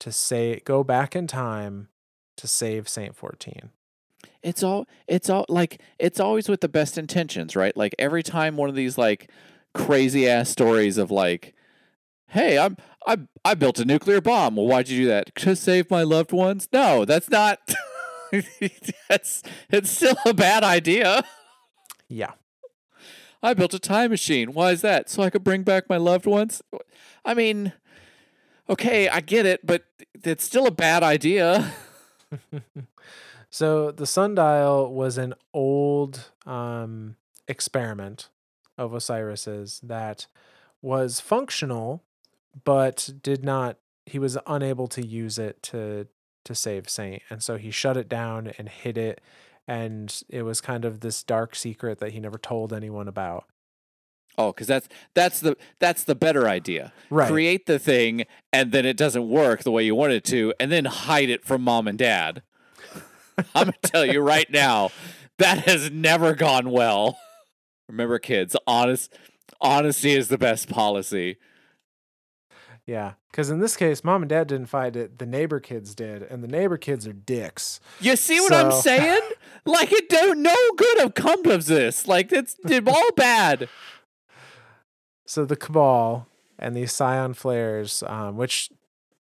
to say go back in time to save Saint Fourteen. it's all it's all like it's always with the best intentions, right? Like every time one of these like crazy ass stories of like, hey, I'm I I built a nuclear bomb. Well, why'd you do that? To save my loved ones? No, that's not. that's it's still a bad idea. Yeah. I built a time machine. Why is that? So I could bring back my loved ones? I mean, okay, I get it, but it's still a bad idea. so the sundial was an old um, experiment of Osiris's that was functional, but did not. He was unable to use it to to save Saint, and so he shut it down and hid it. And it was kind of this dark secret that he never told anyone about. Oh, because that's that's the that's the better idea. Right. Create the thing, and then it doesn't work the way you want it to, and then hide it from mom and dad. I'm gonna tell you right now, that has never gone well. Remember, kids, honest honesty is the best policy. Yeah, because in this case, mom and dad didn't find it; the neighbor kids did, and the neighbor kids are dicks. You see what I'm saying? like it don't no good have come of this. Like it's it's all bad. So the Cabal and these Psion Flayers, um, which,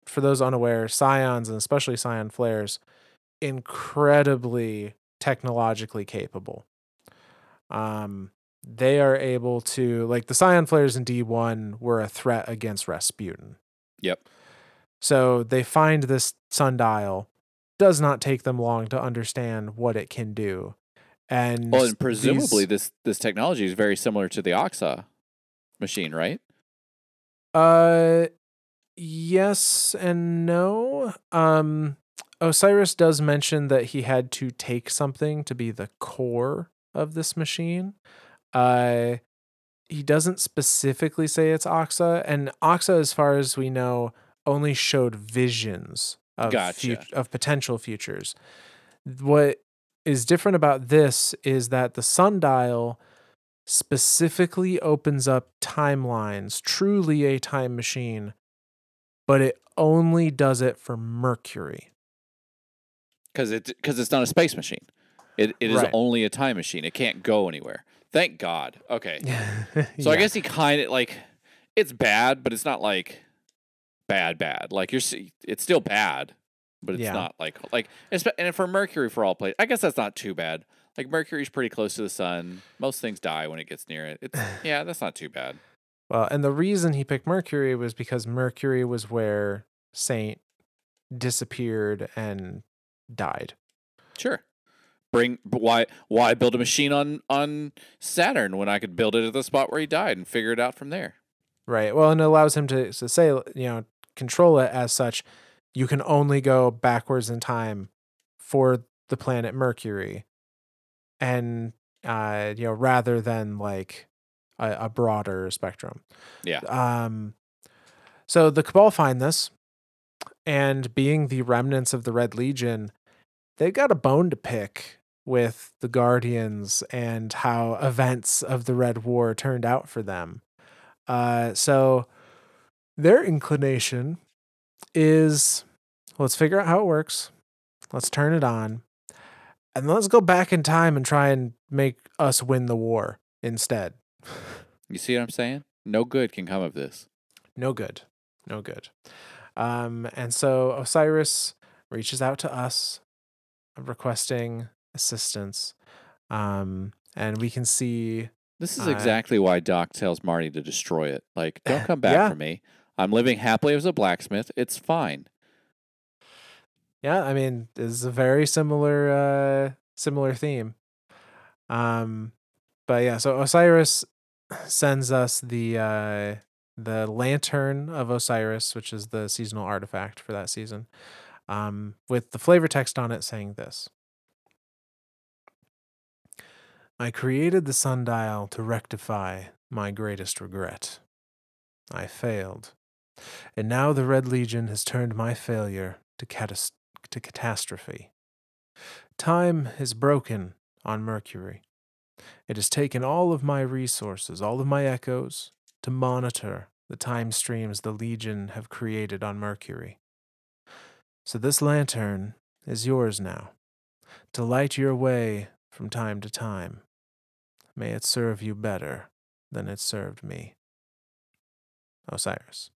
for those unaware, Psions and especially Psion Flayers, incredibly technologically capable. Um, they are able to like the Psion Flayers in D one were a threat against Rasputin. Yep. So they find this sundial. Does not take them long to understand what it can do, and Well, and presumably these- this this technology is very similar to the Oxa machine, right? Uh yes and no. Um Osiris does mention that he had to take something to be the core of this machine. Uh he doesn't specifically say it's Oxa and Oxa as far as we know only showed visions of Gotcha. fut- of potential futures. What is different about this is that the sundial specifically opens up timelines, truly a time machine, but it only does it for Mercury. because it because it's not a space machine. It it is Right. only a time machine. It can't go anywhere. Thank God. Okay. So I guess he kind of like it's bad, but it's not like bad bad. Like you're it's still bad, but it's Yeah. not like like and for Mercury for all places, I guess that's not too bad. Like Mercury's pretty close to the sun. Most things die when it gets near it. It's yeah, that's not too bad. Well, and the reason he picked Mercury was because Mercury was where Saint disappeared and died. Sure. Bring why why build a machine on on Saturn when I could build it at the spot where he died and figure it out from there. Right. Well, and it allows him to, to say, you know, control it as such. You can only go backwards in time for the planet Mercury, and uh, you know, rather than like a, a broader spectrum. Yeah. Um. So the Cabal find this, and being the remnants of the Red Legion, they've got a bone to pick with the Guardians and how events of the Red War turned out for them. Uh, so their inclination is let's figure out how it works, let's turn it on, and let's go back in time and try and make us win the war instead. You see what I'm saying? No good can come of this. No good. No good. Um, and so Osiris reaches out to us requesting assistance. Um, and we can see This is Uh, exactly why Doc tells Marty to destroy it. Like, don't come back Yeah. for me. I'm living happily as a blacksmith. It's fine. Yeah, I mean, it's a very similar uh similar theme. Um but yeah, so Osiris sends us the uh the lantern of Osiris, which is the seasonal artifact for that season. Um with the flavor text on it saying this. I created the sundial to rectify my greatest regret. I failed. And now the Red Legion has turned my failure to, catas- to catastrophe. Time is broken on Mercury. It has taken all of my resources, all of my echoes, to monitor the time streams the Legion have created on Mercury. So this lantern is yours now, to light your way from time to time. May it serve you better than it served me. Osiris.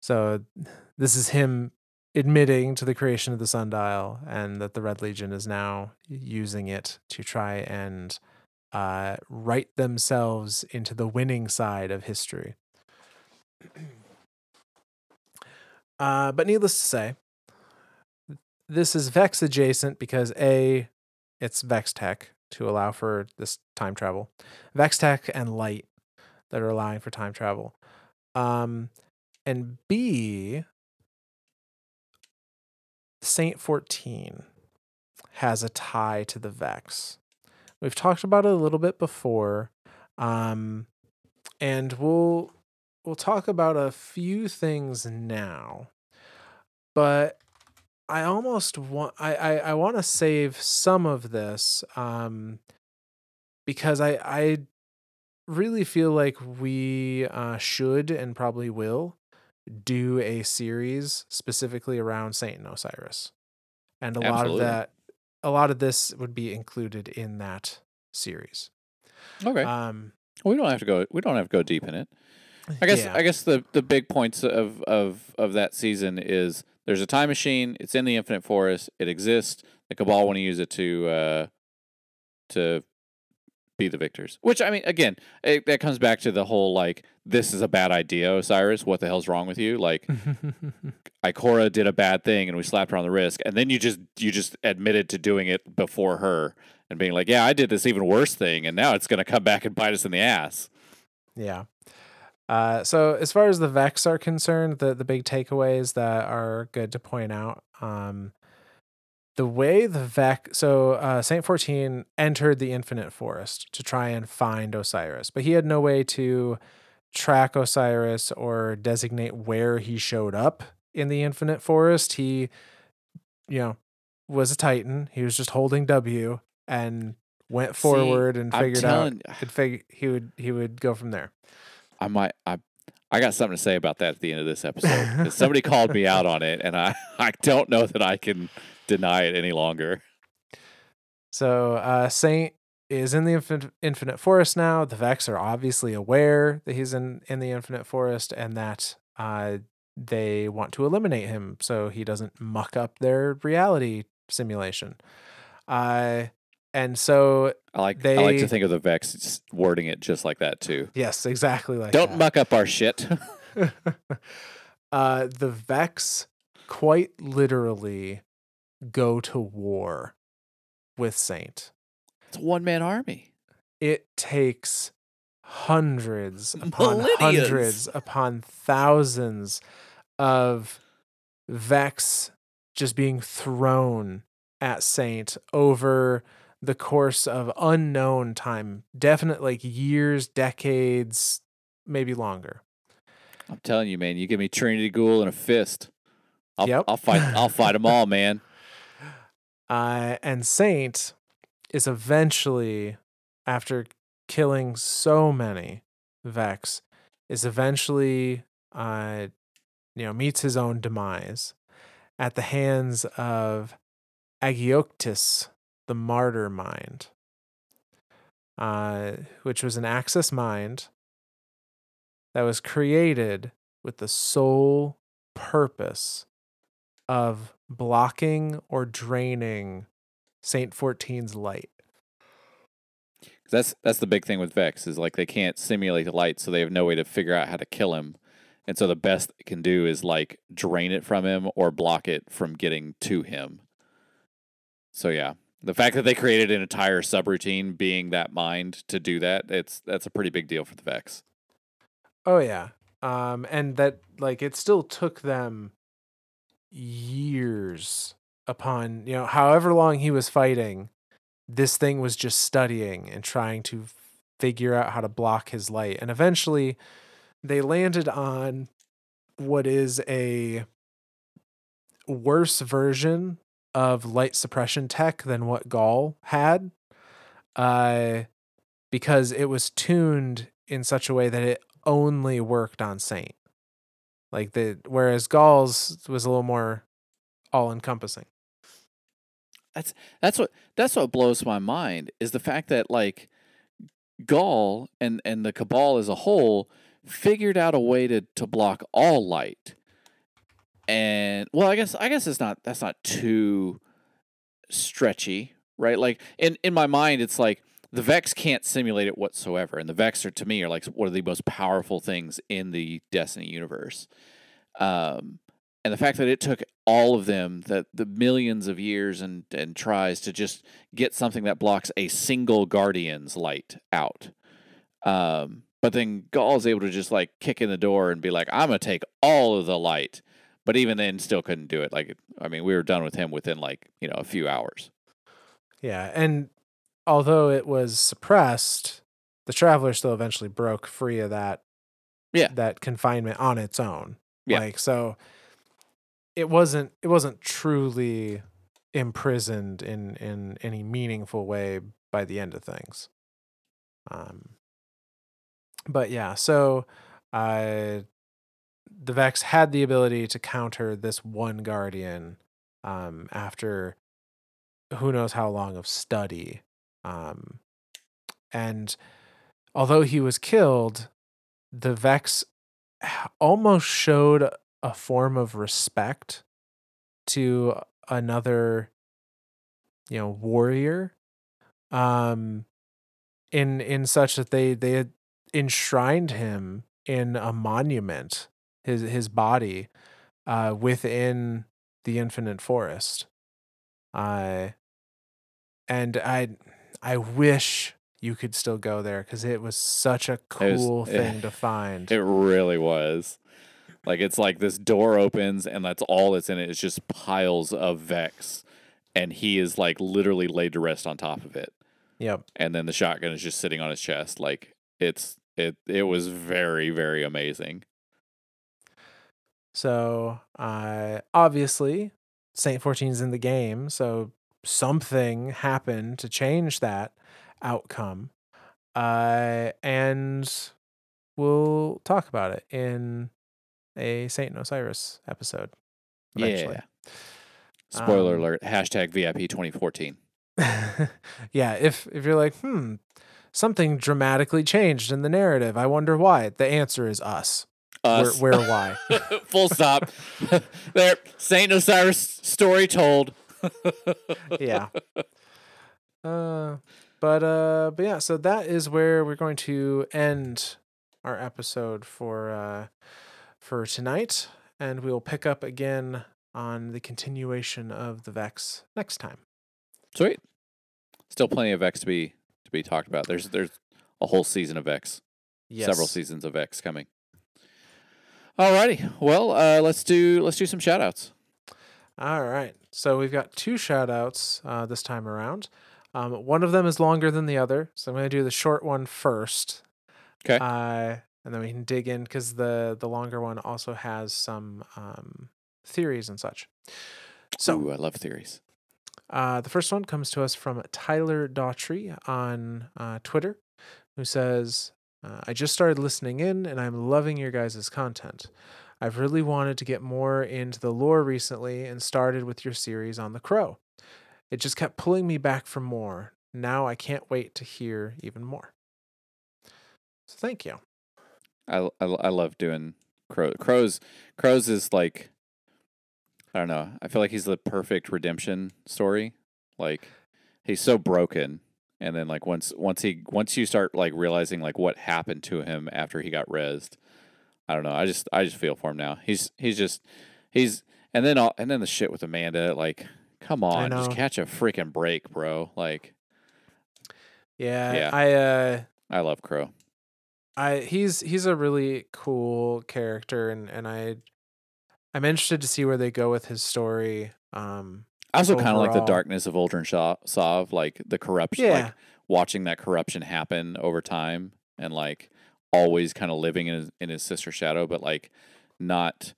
So this is him admitting to the creation of the sundial and that the Red Legion is now using it to try and uh, write themselves into the winning side of history. uh, but needless to say, this is Vex adjacent because A, it's Vex Tech to allow for this time travel, Vex Tech and Light that are allowing for time travel. Um, and B, Saint 14 has a tie to the Vex. We've talked about it a little bit before. Um, and we'll we'll talk about a few things now. But I almost want I I, I want to save some of this um because I I really feel like we uh, should and probably will do a series specifically around Saint and Osiris, and a lot of that, a lot of this would be included in that series. Okay. Um, we don't have to go. We don't have to go deep in it. I guess. yeah. I guess the the big points of of of that season is there's a time machine. It's in the Infinite Forest. It exists. The Cabal want to use it to uh to be the victors. Which I mean, again, it, that comes back to the whole like this is a bad idea, Osiris. What the hell's wrong with you? Like Ikora did a bad thing and we slapped her on the wrist, and then you just you just admitted to doing it before her and being like, yeah, I did this even worse thing, and now it's gonna come back and bite us in the ass. Yeah. Uh, so as far as the Vex are concerned, the the big takeaways that are good to point out, um, the way the Vec, so uh, Saint Fourteen entered the Infinite Forest to try and find Osiris, but he had no way to track Osiris or designate where he showed up in the Infinite Forest. He, you know, was a Titan. He was just holding W and went See, forward and I'm figured out telling could fig- he would he would go from there. I might I I got something to say about that at the end of this episode. somebody called me out on it and I I don't know that I can deny it any longer. So uh, Saint is in the infinite, infinite forest now. The Vex are obviously aware that he's in in the infinite forest and that uh, they want to eliminate him so he doesn't muck up their reality simulation. Uh, and so I like I like to think of the Vex wording it just like that too. yes, exactly like Don't that. muck up our shit. uh, the Vex quite literally go to war with Saint. it's a one man army. It takes hundreds upon Millenniums. hundreds upon thousands of Vex just being thrown at Saint over the course of unknown time, definite like years, decades, maybe longer. I'm telling you, man, you give me Trinity Ghoul and a fist. I'll, Yep. I'll fight I'll fight them all, man. Uh, and Saint is eventually, after killing so many Vex, is eventually, uh, you know, meets his own demise at the hands of Agioktis, the Martyr Mind, uh, which was an Axis mind that was created with the sole purpose of blocking or draining Saint 14's light. That's that's the big thing with Vex is like they can't simulate the light, so they have no way to figure out how to kill him. And so the best they can do is like drain it from him or block it from getting to him. So yeah, the fact that they created an entire subroutine being that mind to do that, it's that's a pretty big deal for the Vex. Oh yeah. Um and that like it still took them years upon, you know, however long he was fighting, this thing was just studying and trying to figure out how to block his light. And eventually they landed on what is a worse version of light suppression tech than what Ghaul had. Uh because it was tuned in such a way that it only worked on Saint. Like the whereas Ghaul's was a little more all encompassing. That's that's what that's what blows my mind is the fact that like Ghaul and and the Cabal as a whole figured out a way to to block all light. And well, I guess I guess it's not that's not too stretchy, right? Like in in my mind it's like the Vex can't simulate it whatsoever. And the Vex are to me are like one of the most powerful things in the Destiny universe. Um and the fact that it took all of them that the millions of years and and tries to just get something that blocks a single guardian's light out um but then Ghaul is able to just like kick in the door and be like i'm gonna take all of the light but even then still couldn't do it like i mean we were done with him within like you know a few hours Yeah, and although it was suppressed, the traveler still eventually broke free of that Yeah. that confinement on its own. Yeah. Like so it wasn't it wasn't truly imprisoned in in any meaningful way by the end of things. Um but yeah, so uh the Vex had the ability to counter this one guardian um after who knows how long of study. Um and although he was killed, the Vex almost showed a form of respect to another you know warrior um in in such that they they enshrined him in a monument his his body uh within the infinite forest uh and i i wish you could still go there because it was such a was- cool thing to find it really was like it's like this door opens and that's all that's in it. it is just piles of vex and he is like literally laid to rest on top of it yep and then the shotgun is just sitting on his chest. Like it's it it was very very amazing. So, uh, obviously, Saint 14's in the game, so something happened to change that. outcome. Uh, and we'll talk about it in a Saint Osiris episode. Eventually. Yeah. Spoiler Um, alert. Hashtag VIP 2014. yeah, if if you're like, hmm, something dramatically changed in the narrative. I wonder why. The answer is us. Us. Where, where why? Full stop. there. Saint Osiris story told. yeah. Uh, but uh, but yeah. So that is where we're going to end our episode for uh, for tonight, and we will pick up again on the continuation of the Vex next time. Sweet. Still plenty of Vex to be to be talked about. There's there's a whole season of X. Yes. Several seasons of X coming. Alrighty. Well, uh, let's do let's do some shout outs. All right. So we've got two shout outs uh, this time around. Um, one of them is longer than the other. So I'm going to do the short one first. 'Kay. Uh, and then we can dig in because the, the longer one also has some um, theories and such. So Ooh, I love theories. uh, the first one comes to us from Tyler Daughtry on uh, Twitter, who says, uh, I just started listening in and I'm loving your guys' content. I've really wanted to get more into the lore recently and started with your series on The Crow. It just kept pulling me back for more. Now I can't wait to hear even more. So thank you. I, I, I love doing crow. Crows. Crows is like, I don't know. I feel like he's the perfect redemption story. Like, he's so broken, and then like once once he once you start like realizing like what happened to him after he got rezzed, I don't know. I just I just feel for him now. He's he's just he's and then all and then the shit with Amanda. Like, come on, just catch a freaking break, bro. Like, Yeah, Yeah. I uh I love Crow. I he's he's a really cool character and and I I'm interested to see where they go with his story. Um I also kind of like the darkness of Uldren Shaw, Sov, like the corruption, Yeah. like watching that corruption happen over time, and like always kind of living in his, in his sister's shadow, but like not.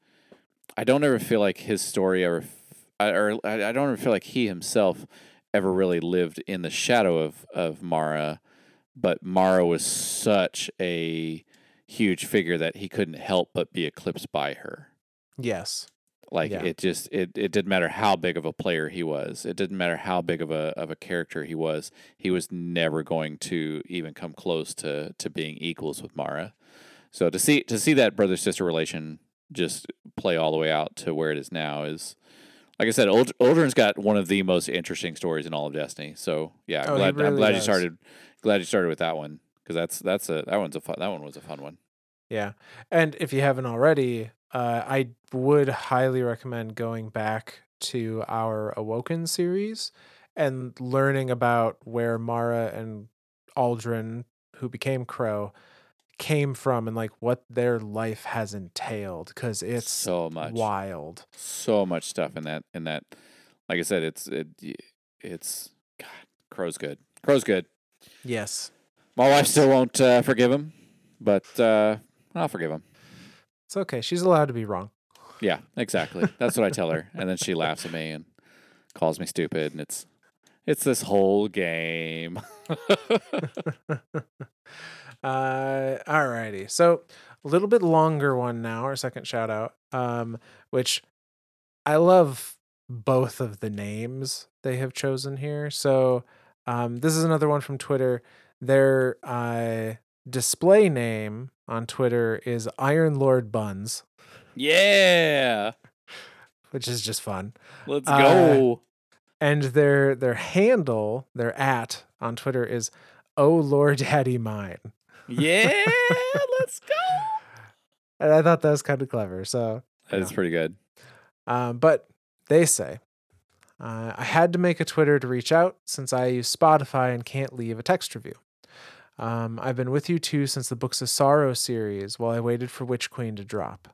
I don't ever feel like his story ever, I, or I, I don't ever feel like he himself ever really lived in the shadow of of Mara, but Mara was such a huge figure that he couldn't help but be eclipsed by her. yes. Like Yeah. it just it, it didn't matter how big of a player he was. It didn't matter how big of a of a character he was. He was never going to even come close to to being equals with Mara. So to see to see that brother sister relation just play all the way out to where it is now is like I said, Uld- Uldren's got one of the most interesting stories in all of Destiny. So yeah, I'm Oh, glad I'm really glad you started glad you started with that one because that's that's a that one's a fun that one was a fun one. Yeah. And if you haven't already, uh I would highly recommend going back to our Awoken series and learning about where Mara and Uldren, who became Crow, came from and like what their life has entailed because it's so much wild. so much stuff in that in that like i said it's it, it's god crow's good crow's good Yes. my wife still won't uh, forgive him but uh i'll forgive him It's okay. She's allowed to be wrong. yeah exactly that's what i tell her and then she laughs at me and calls me stupid and it's it's this whole game uh alrighty. So a little bit longer one now, our second shout out. Um, which I love both of the names they have chosen here. So um this is another one from Twitter. Their uh display name on Twitter is Iron Lord Buns, yeah which is just fun. let's Uh, go And their their handle, their at on Twitter is Oh Lord Daddy Mine. yeah let's go And I thought that was kind of clever. So that's pretty good Um, but they say, uh, I had to make a Twitter to reach out since I use Spotify and can't leave a text review. Um, I've been with you too since the Books of Sorrow series while I waited for Witch Queen to drop.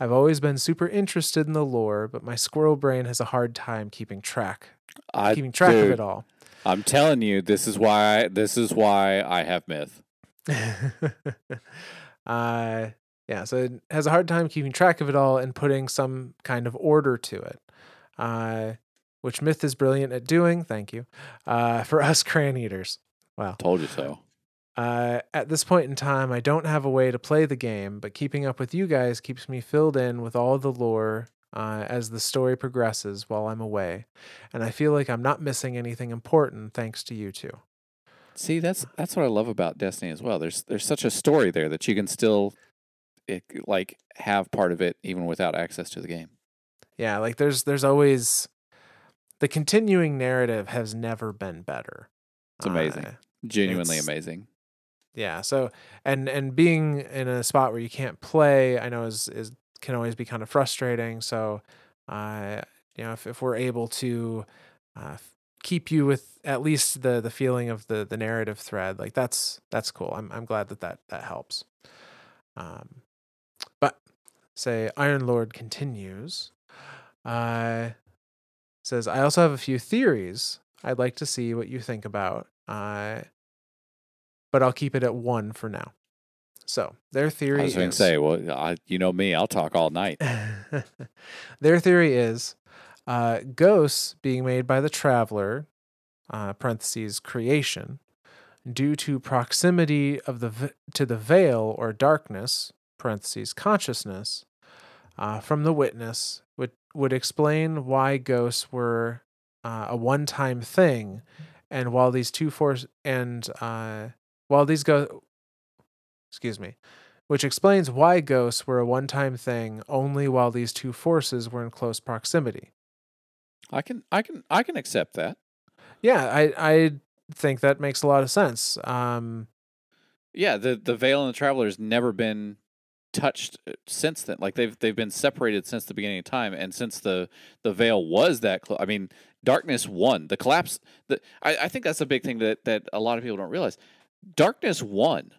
I've always been super interested in the lore, but my squirrel brain has a hard time keeping track, I, keeping track of it all. i'm telling you this is why this is why i have myth uh, yeah, so it has a hard time keeping track of it all and putting some kind of order to it, uh, which Myth is brilliant at doing. Thank you. Uh, for us crayon eaters. Well, Told you so. Uh, at this point in time, I don't have a way to play the game, but keeping up with you guys keeps me filled in with all the lore uh, as the story progresses while I'm away, and I feel like I'm not missing anything important thanks to you two. See, that's that's what I love about Destiny as well. There's there's such a story there that you can still it, like have part of it even without access to the game. Yeah, like there's there's always the continuing narrative has never been better. It's amazing. Uh, Genuinely It's- amazing. Yeah, so and and being in a spot where you can't play, I know is is can always be kind of frustrating. So, uh, you know, if if we're able to uh, keep you with at least the the feeling of the the narrative thread, like that's that's cool. I'm I'm glad that that that helps. Um, but say Iron Lord continues. Uh, says I also have a few theories. I'd like to see what you think about. Uh, but I'll keep it at one for now. So their theory I was going to is say, well, I, you know me, I'll talk all night. their theory is uh, ghosts being made by the traveler, uh, parentheses creation, due to proximity of the v- to the veil or darkness, parentheses consciousness, uh, from the witness would would explain why ghosts were uh, a one time thing, and while these two force and uh, while these go, excuse me, which explains why ghosts were a one time thing only while these two forces were in close proximity. I can I can I can accept that. Yeah, I I think that makes a lot of sense. Um, Yeah, the the veil and the traveler's never been touched uh, since then. Like they've they've been separated since the beginning of time, and since the the veil was that close. I mean, darkness won. The collapse. The I, I think that's a big thing that that a lot of people don't realize. Darkness won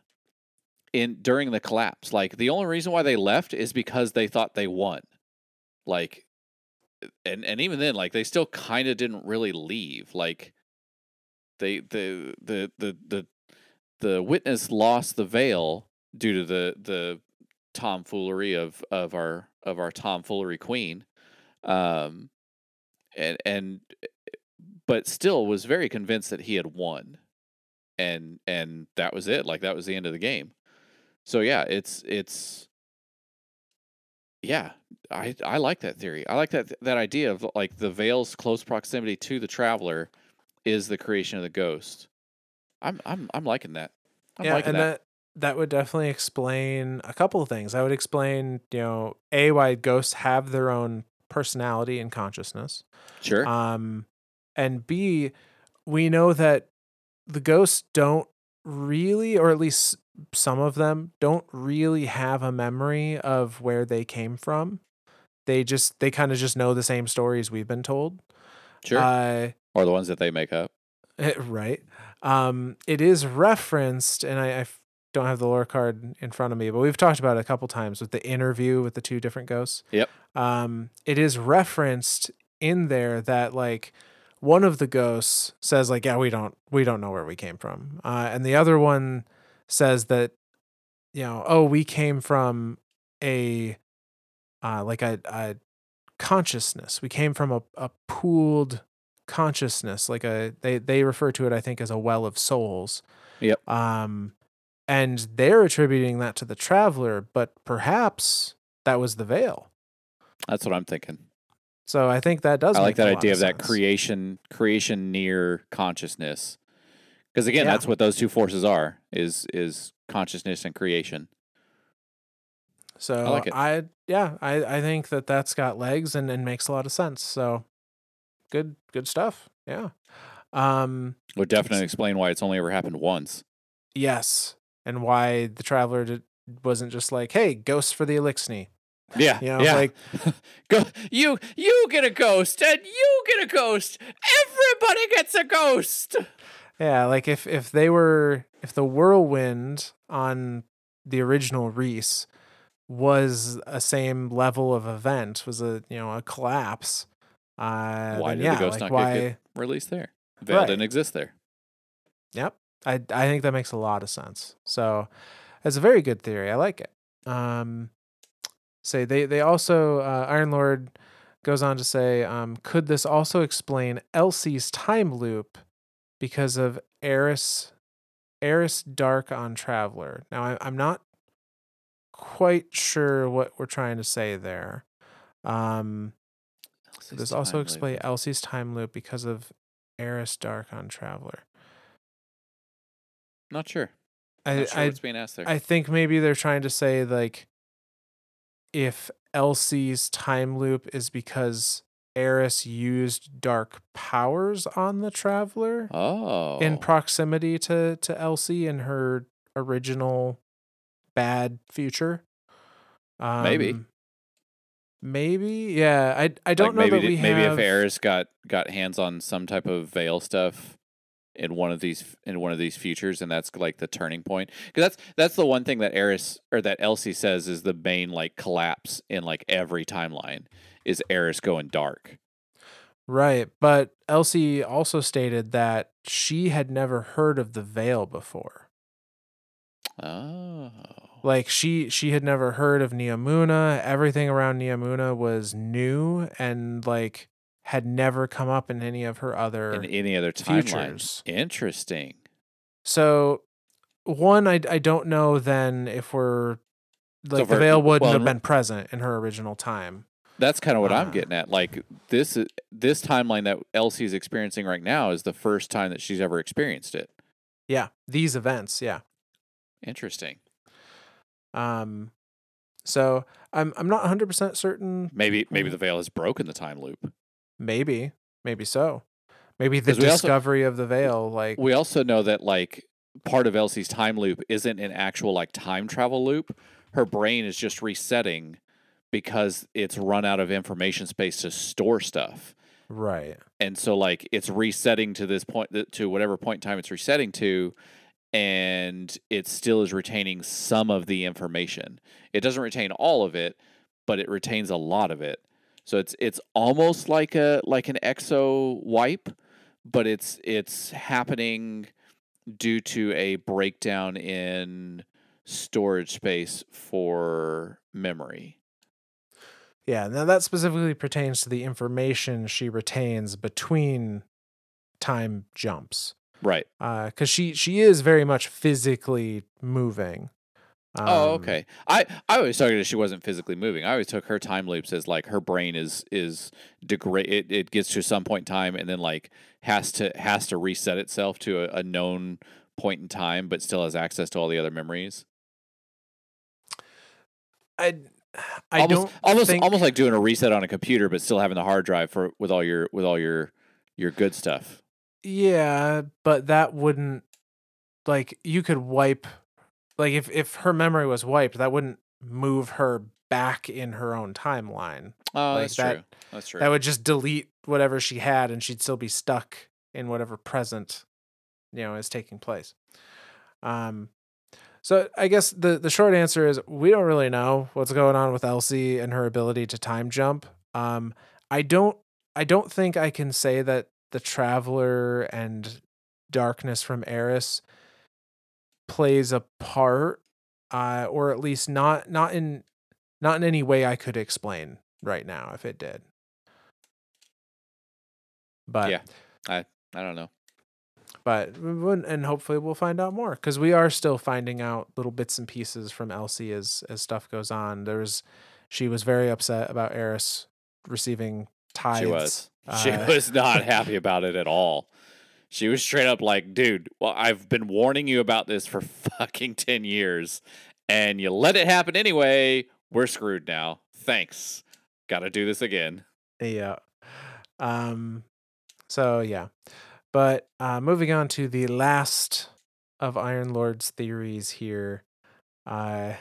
in during the collapse. Like the only reason why they left is because they thought they won. Like, and and even then, like they still kind of didn't really leave. Like they the the the the the witness lost the veil due to the the tomfoolery of of our of our tomfoolery queen um and and but still was very convinced that he had won and and that was it like that was the end of the game so yeah it's it's yeah i i like that theory i like that that idea of like the veil's close proximity to the traveler is the creation of the ghost i'm i'm i'm liking that i'm yeah, liking and that. that that would definitely explain a couple of things. I would explain, you know, a why ghosts have their own personality and consciousness. sure Um, and B, we know that the ghosts don't really, or at least some of them, don't really have a memory of where they came from. They just, they kind of just know the same stories we've been told. sure Uh, or the ones that they make up right. Um, it is referenced, and I, I don't have the lore card in front of me, but we've talked about it a couple times with the interview with the two different ghosts. Yep. Um, it is referenced in there that like one of the ghosts says like, "Yeah, we don't we don't know where we came from," uh, and the other one says that you know, oh, we came from a uh, like a, a consciousness. We came from a, a pooled consciousness like a they they refer to it i think as a well of souls Yep. um and they're attributing that to the traveler but perhaps that was the veil That's what I'm thinking. So i think that does I like that idea of that creation creation near consciousness. Because again, Yeah. that's what those two forces are is is consciousness and creation. so I, like. I yeah i i think that that's got legs and, and makes a lot of sense so good good stuff yeah um Would definitely explain why it's only ever happened once. yes and why the traveler did, wasn't just like hey ghosts for the elixir Yeah. you know yeah. like Go you you get a ghost and you get a ghost. Everybody gets a ghost. Yeah, like if if they were if the whirlwind on the original Reese was a same level of event, was a you know a collapse. Uh, why did yeah, the ghost like not why? get, get released there? Veil Right. didn't exist there. Yep, I I think that makes a lot of sense. So, it's a very good theory. I like it. Um, say they they also uh, Iron Lord goes on to say, um, could this also explain Elsie's time loop because of Eris Eris Dark on Traveler. Now, I, I'm not quite sure what we're trying to say there. Um, this also explain loop. Elsie's time loop because of Eris Dark on Traveler. Not sure. I, Not sure I what's being asked there. I think maybe they're trying to say like if Elsie's time loop is because Eris used dark powers on the traveler oh. in proximity to to Elsie in her original bad future. Um, Maybe. Maybe, yeah. I I don't like know maybe that we maybe have. if Eris got got hands on some type of veil stuff in one of these in one of these futures, and that's like the turning point. Because that's that's the one thing that Eris or that Elsie says is the main like collapse in like every timeline is Eris going dark. Right, but Elsie also stated that she had never heard of the veil before. Oh, Like she she had never heard of Neomuna. Everything around Neomuna was new and like had never come up in any of her other in any other timeline. futures. Interesting. So one I I don't know then if we're like the for- veil wouldn't well, have been present in her original time. That's kind of what I'm Ah. getting at. Like this this timeline that Elsie's experiencing right now is the first time that she's ever experienced it. Yeah, these events, yeah. Interesting. Um so I'm I'm not 100% certain Maybe maybe Mhm. the veil has broken the time loop. Maybe maybe so. Maybe the we also- discovery of the veil like We also know that like part of Elsie's time loop isn't an actual like time travel loop. Her brain is just resetting because it's run out of information space to store stuff. right. And so like it's resetting to this point to whatever point in time it's resetting to and it still is retaining some of the information. It doesn't retain all of it, but it retains a lot of it. So it's it's almost like a like an exo wipe, but it's it's happening due to a breakdown in storage space for memory. Yeah, now that specifically pertains to the information she retains between time jumps. Right. Uh, because she she is very much physically moving. Oh, Um, okay. I I always took it as she wasn't physically moving. I always took her time loops as like her brain is is degrade. It, it gets to some point in time and then like has to has to reset itself to a, a known point in time, but still has access to all the other memories. I I almost, don't almost think, almost like doing a reset on a computer, but still having the hard drive for with all your with all your your good stuff. yeah, but that wouldn't like you could wipe like if if her memory was wiped, that wouldn't move her back in her own timeline. Oh, Like that's that- true. That's true. That would just delete whatever she had, and she'd still be stuck in whatever present, you know, is taking place. Um, so I guess the the short answer is we don't really know what's going on with Elsie and her ability to time jump. Um, I don't I don't think I can say that the Traveler and Darkness from Eris plays a part, uh, or at least not not in not in any way I could explain right now if it did. But Yeah. I I don't know. but and hopefully we'll find out more because we are still finding out little bits and pieces from Elsie as as stuff goes on. There's she was very upset about Eris receiving tithes. She was. She Uh, was not happy about it at all. She was straight up like, dude, well, I've been warning you about this for fucking 10 years and you let it happen anyway. We're screwed now. Thanks. Got to do this again. Yeah. Um so yeah. But uh moving on to the last of Iron Lord's theories here. Uh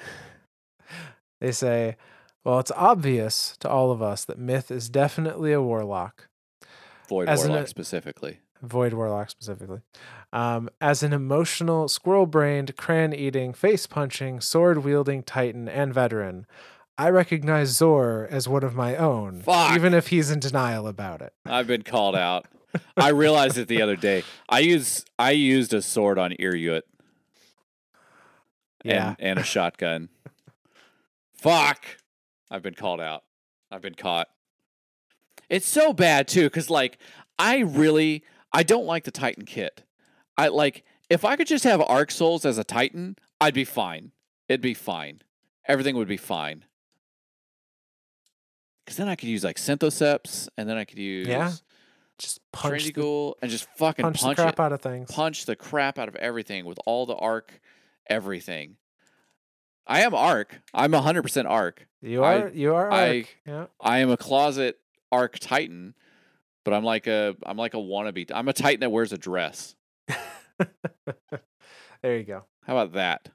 they say, well, it's obvious to all of us that Myth is definitely a warlock. Void As an- Warlock specifically. Void Warlock specifically. Um, as an emotional, squirrel brained, cran eating, face punching, sword wielding titan and veteran, I recognize Zor as one of my own, Fuck. even if he's in denial about it. I've been called out. I realized it the other day. I use I used a sword on Ir Yût Yeah. and, and a shotgun. Fuck. I've been called out. I've been caught. It's so bad too, because like I really I don't like the Titan kit. I like if I could just have Arc Souls as a Titan, I'd be fine. It'd be fine. Everything would be fine. Because then I could use like Synthoceps, and then I could use Yeah. Just punch the, Trendy and just fucking punch punch, the crap it. out of things. punch the crap out of everything with all the arc, everything. I am arc. I'm 100% arc. You I- are you are I- arc. yeah. I am a closet arc titan, but I'm like a I'm like a wannabe. I'm a titan that wears a dress. there you go. How about that?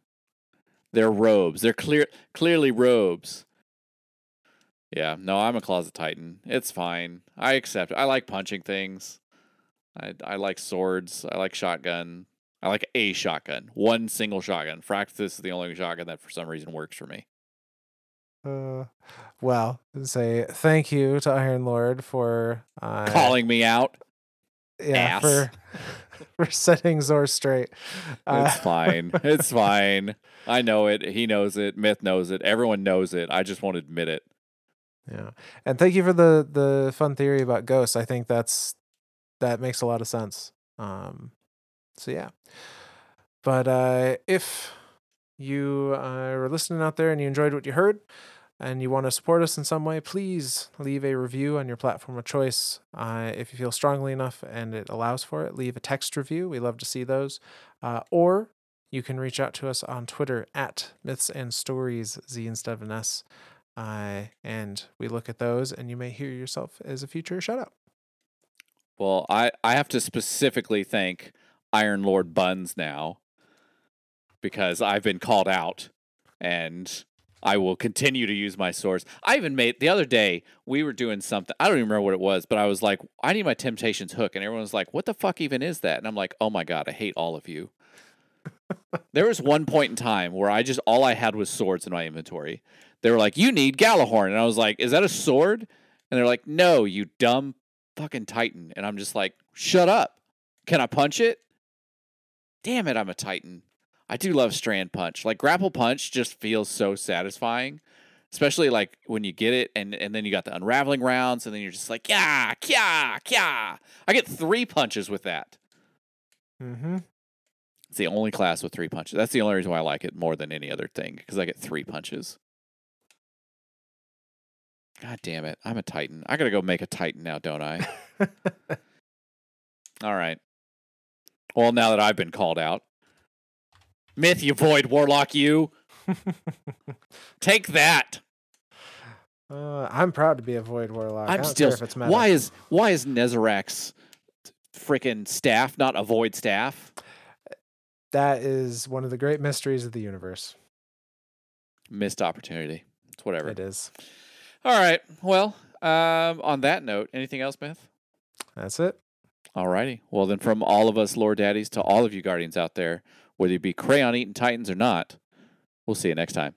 They're robes. They're clear clearly robes. Yeah, no, I'm a closet titan. It's fine. I accept it. I like punching things. I I like swords. I like shotgun. I like a shotgun. One single shotgun. Fraxis is the only shotgun that for some reason works for me. Uh, well, say thank you to Iron Lord for uh, Calling me out. yeah ass. for for setting Zor straight. Uh, It's fine. It's fine. I know it. He knows it. Myth knows it. Everyone knows it. I just won't admit it. Yeah, and thank you for the the fun theory about ghosts. I think that's that makes a lot of sense. Um, so yeah, but uh, if you uh, are listening out there and you enjoyed what you heard, and you want to support us in some way, please leave a review on your platform of choice. Uh, if you feel strongly enough and it allows for it, leave a text review. We love to see those, uh, or you can reach out to us on Twitter at Myths and Stories Z instead of an S. Uh, and we look at those, and you may hear yourself as a future shout out. Well, I, I have to specifically thank Iron Lord Buns now because I've been called out and I will continue to use my source. I even made the other day, we were doing something. I don't even remember what it was, but I was like, I need my Temptations hook. And everyone was like, what the fuck even is that? And I'm like, oh my God, I hate all of you. there was one point in time where I just, all I had was swords in my inventory. They were like, you need Gjallarhorn. And I was like, is that a sword? And they're like, no, you dumb fucking Titan. And I'm just like, shut up. Can I punch it? Damn it, I'm a Titan. I do love strand punch. Like grapple punch just feels so satisfying. Especially like when you get it and, and then you got the unraveling rounds and then you're just like, yeah, kya, kya. I get three punches with that. Mm-hmm. It's the only class with three punches. That's the only reason why I like it more than any other thing, because I get three punches. God damn it. I'm a Titan. I gotta go make a Titan now, don't I? All right. Well, now that I've been called out. Myth, you void warlock, you. Take that. uh, I'm proud to be a void warlock. I I'm don't still. care if it's meta. Why is why is Nezarec's freaking staff not a void staff? that is one of the great mysteries of the universe. Missed opportunity. It's whatever. It is. All right. Well, um, on that note, anything else, Myth? That's it. All righty. Well, then, from all of us Lord Daddies to all of you Guardians out there, whether you be crayon eating Titans or not, we'll see you next time.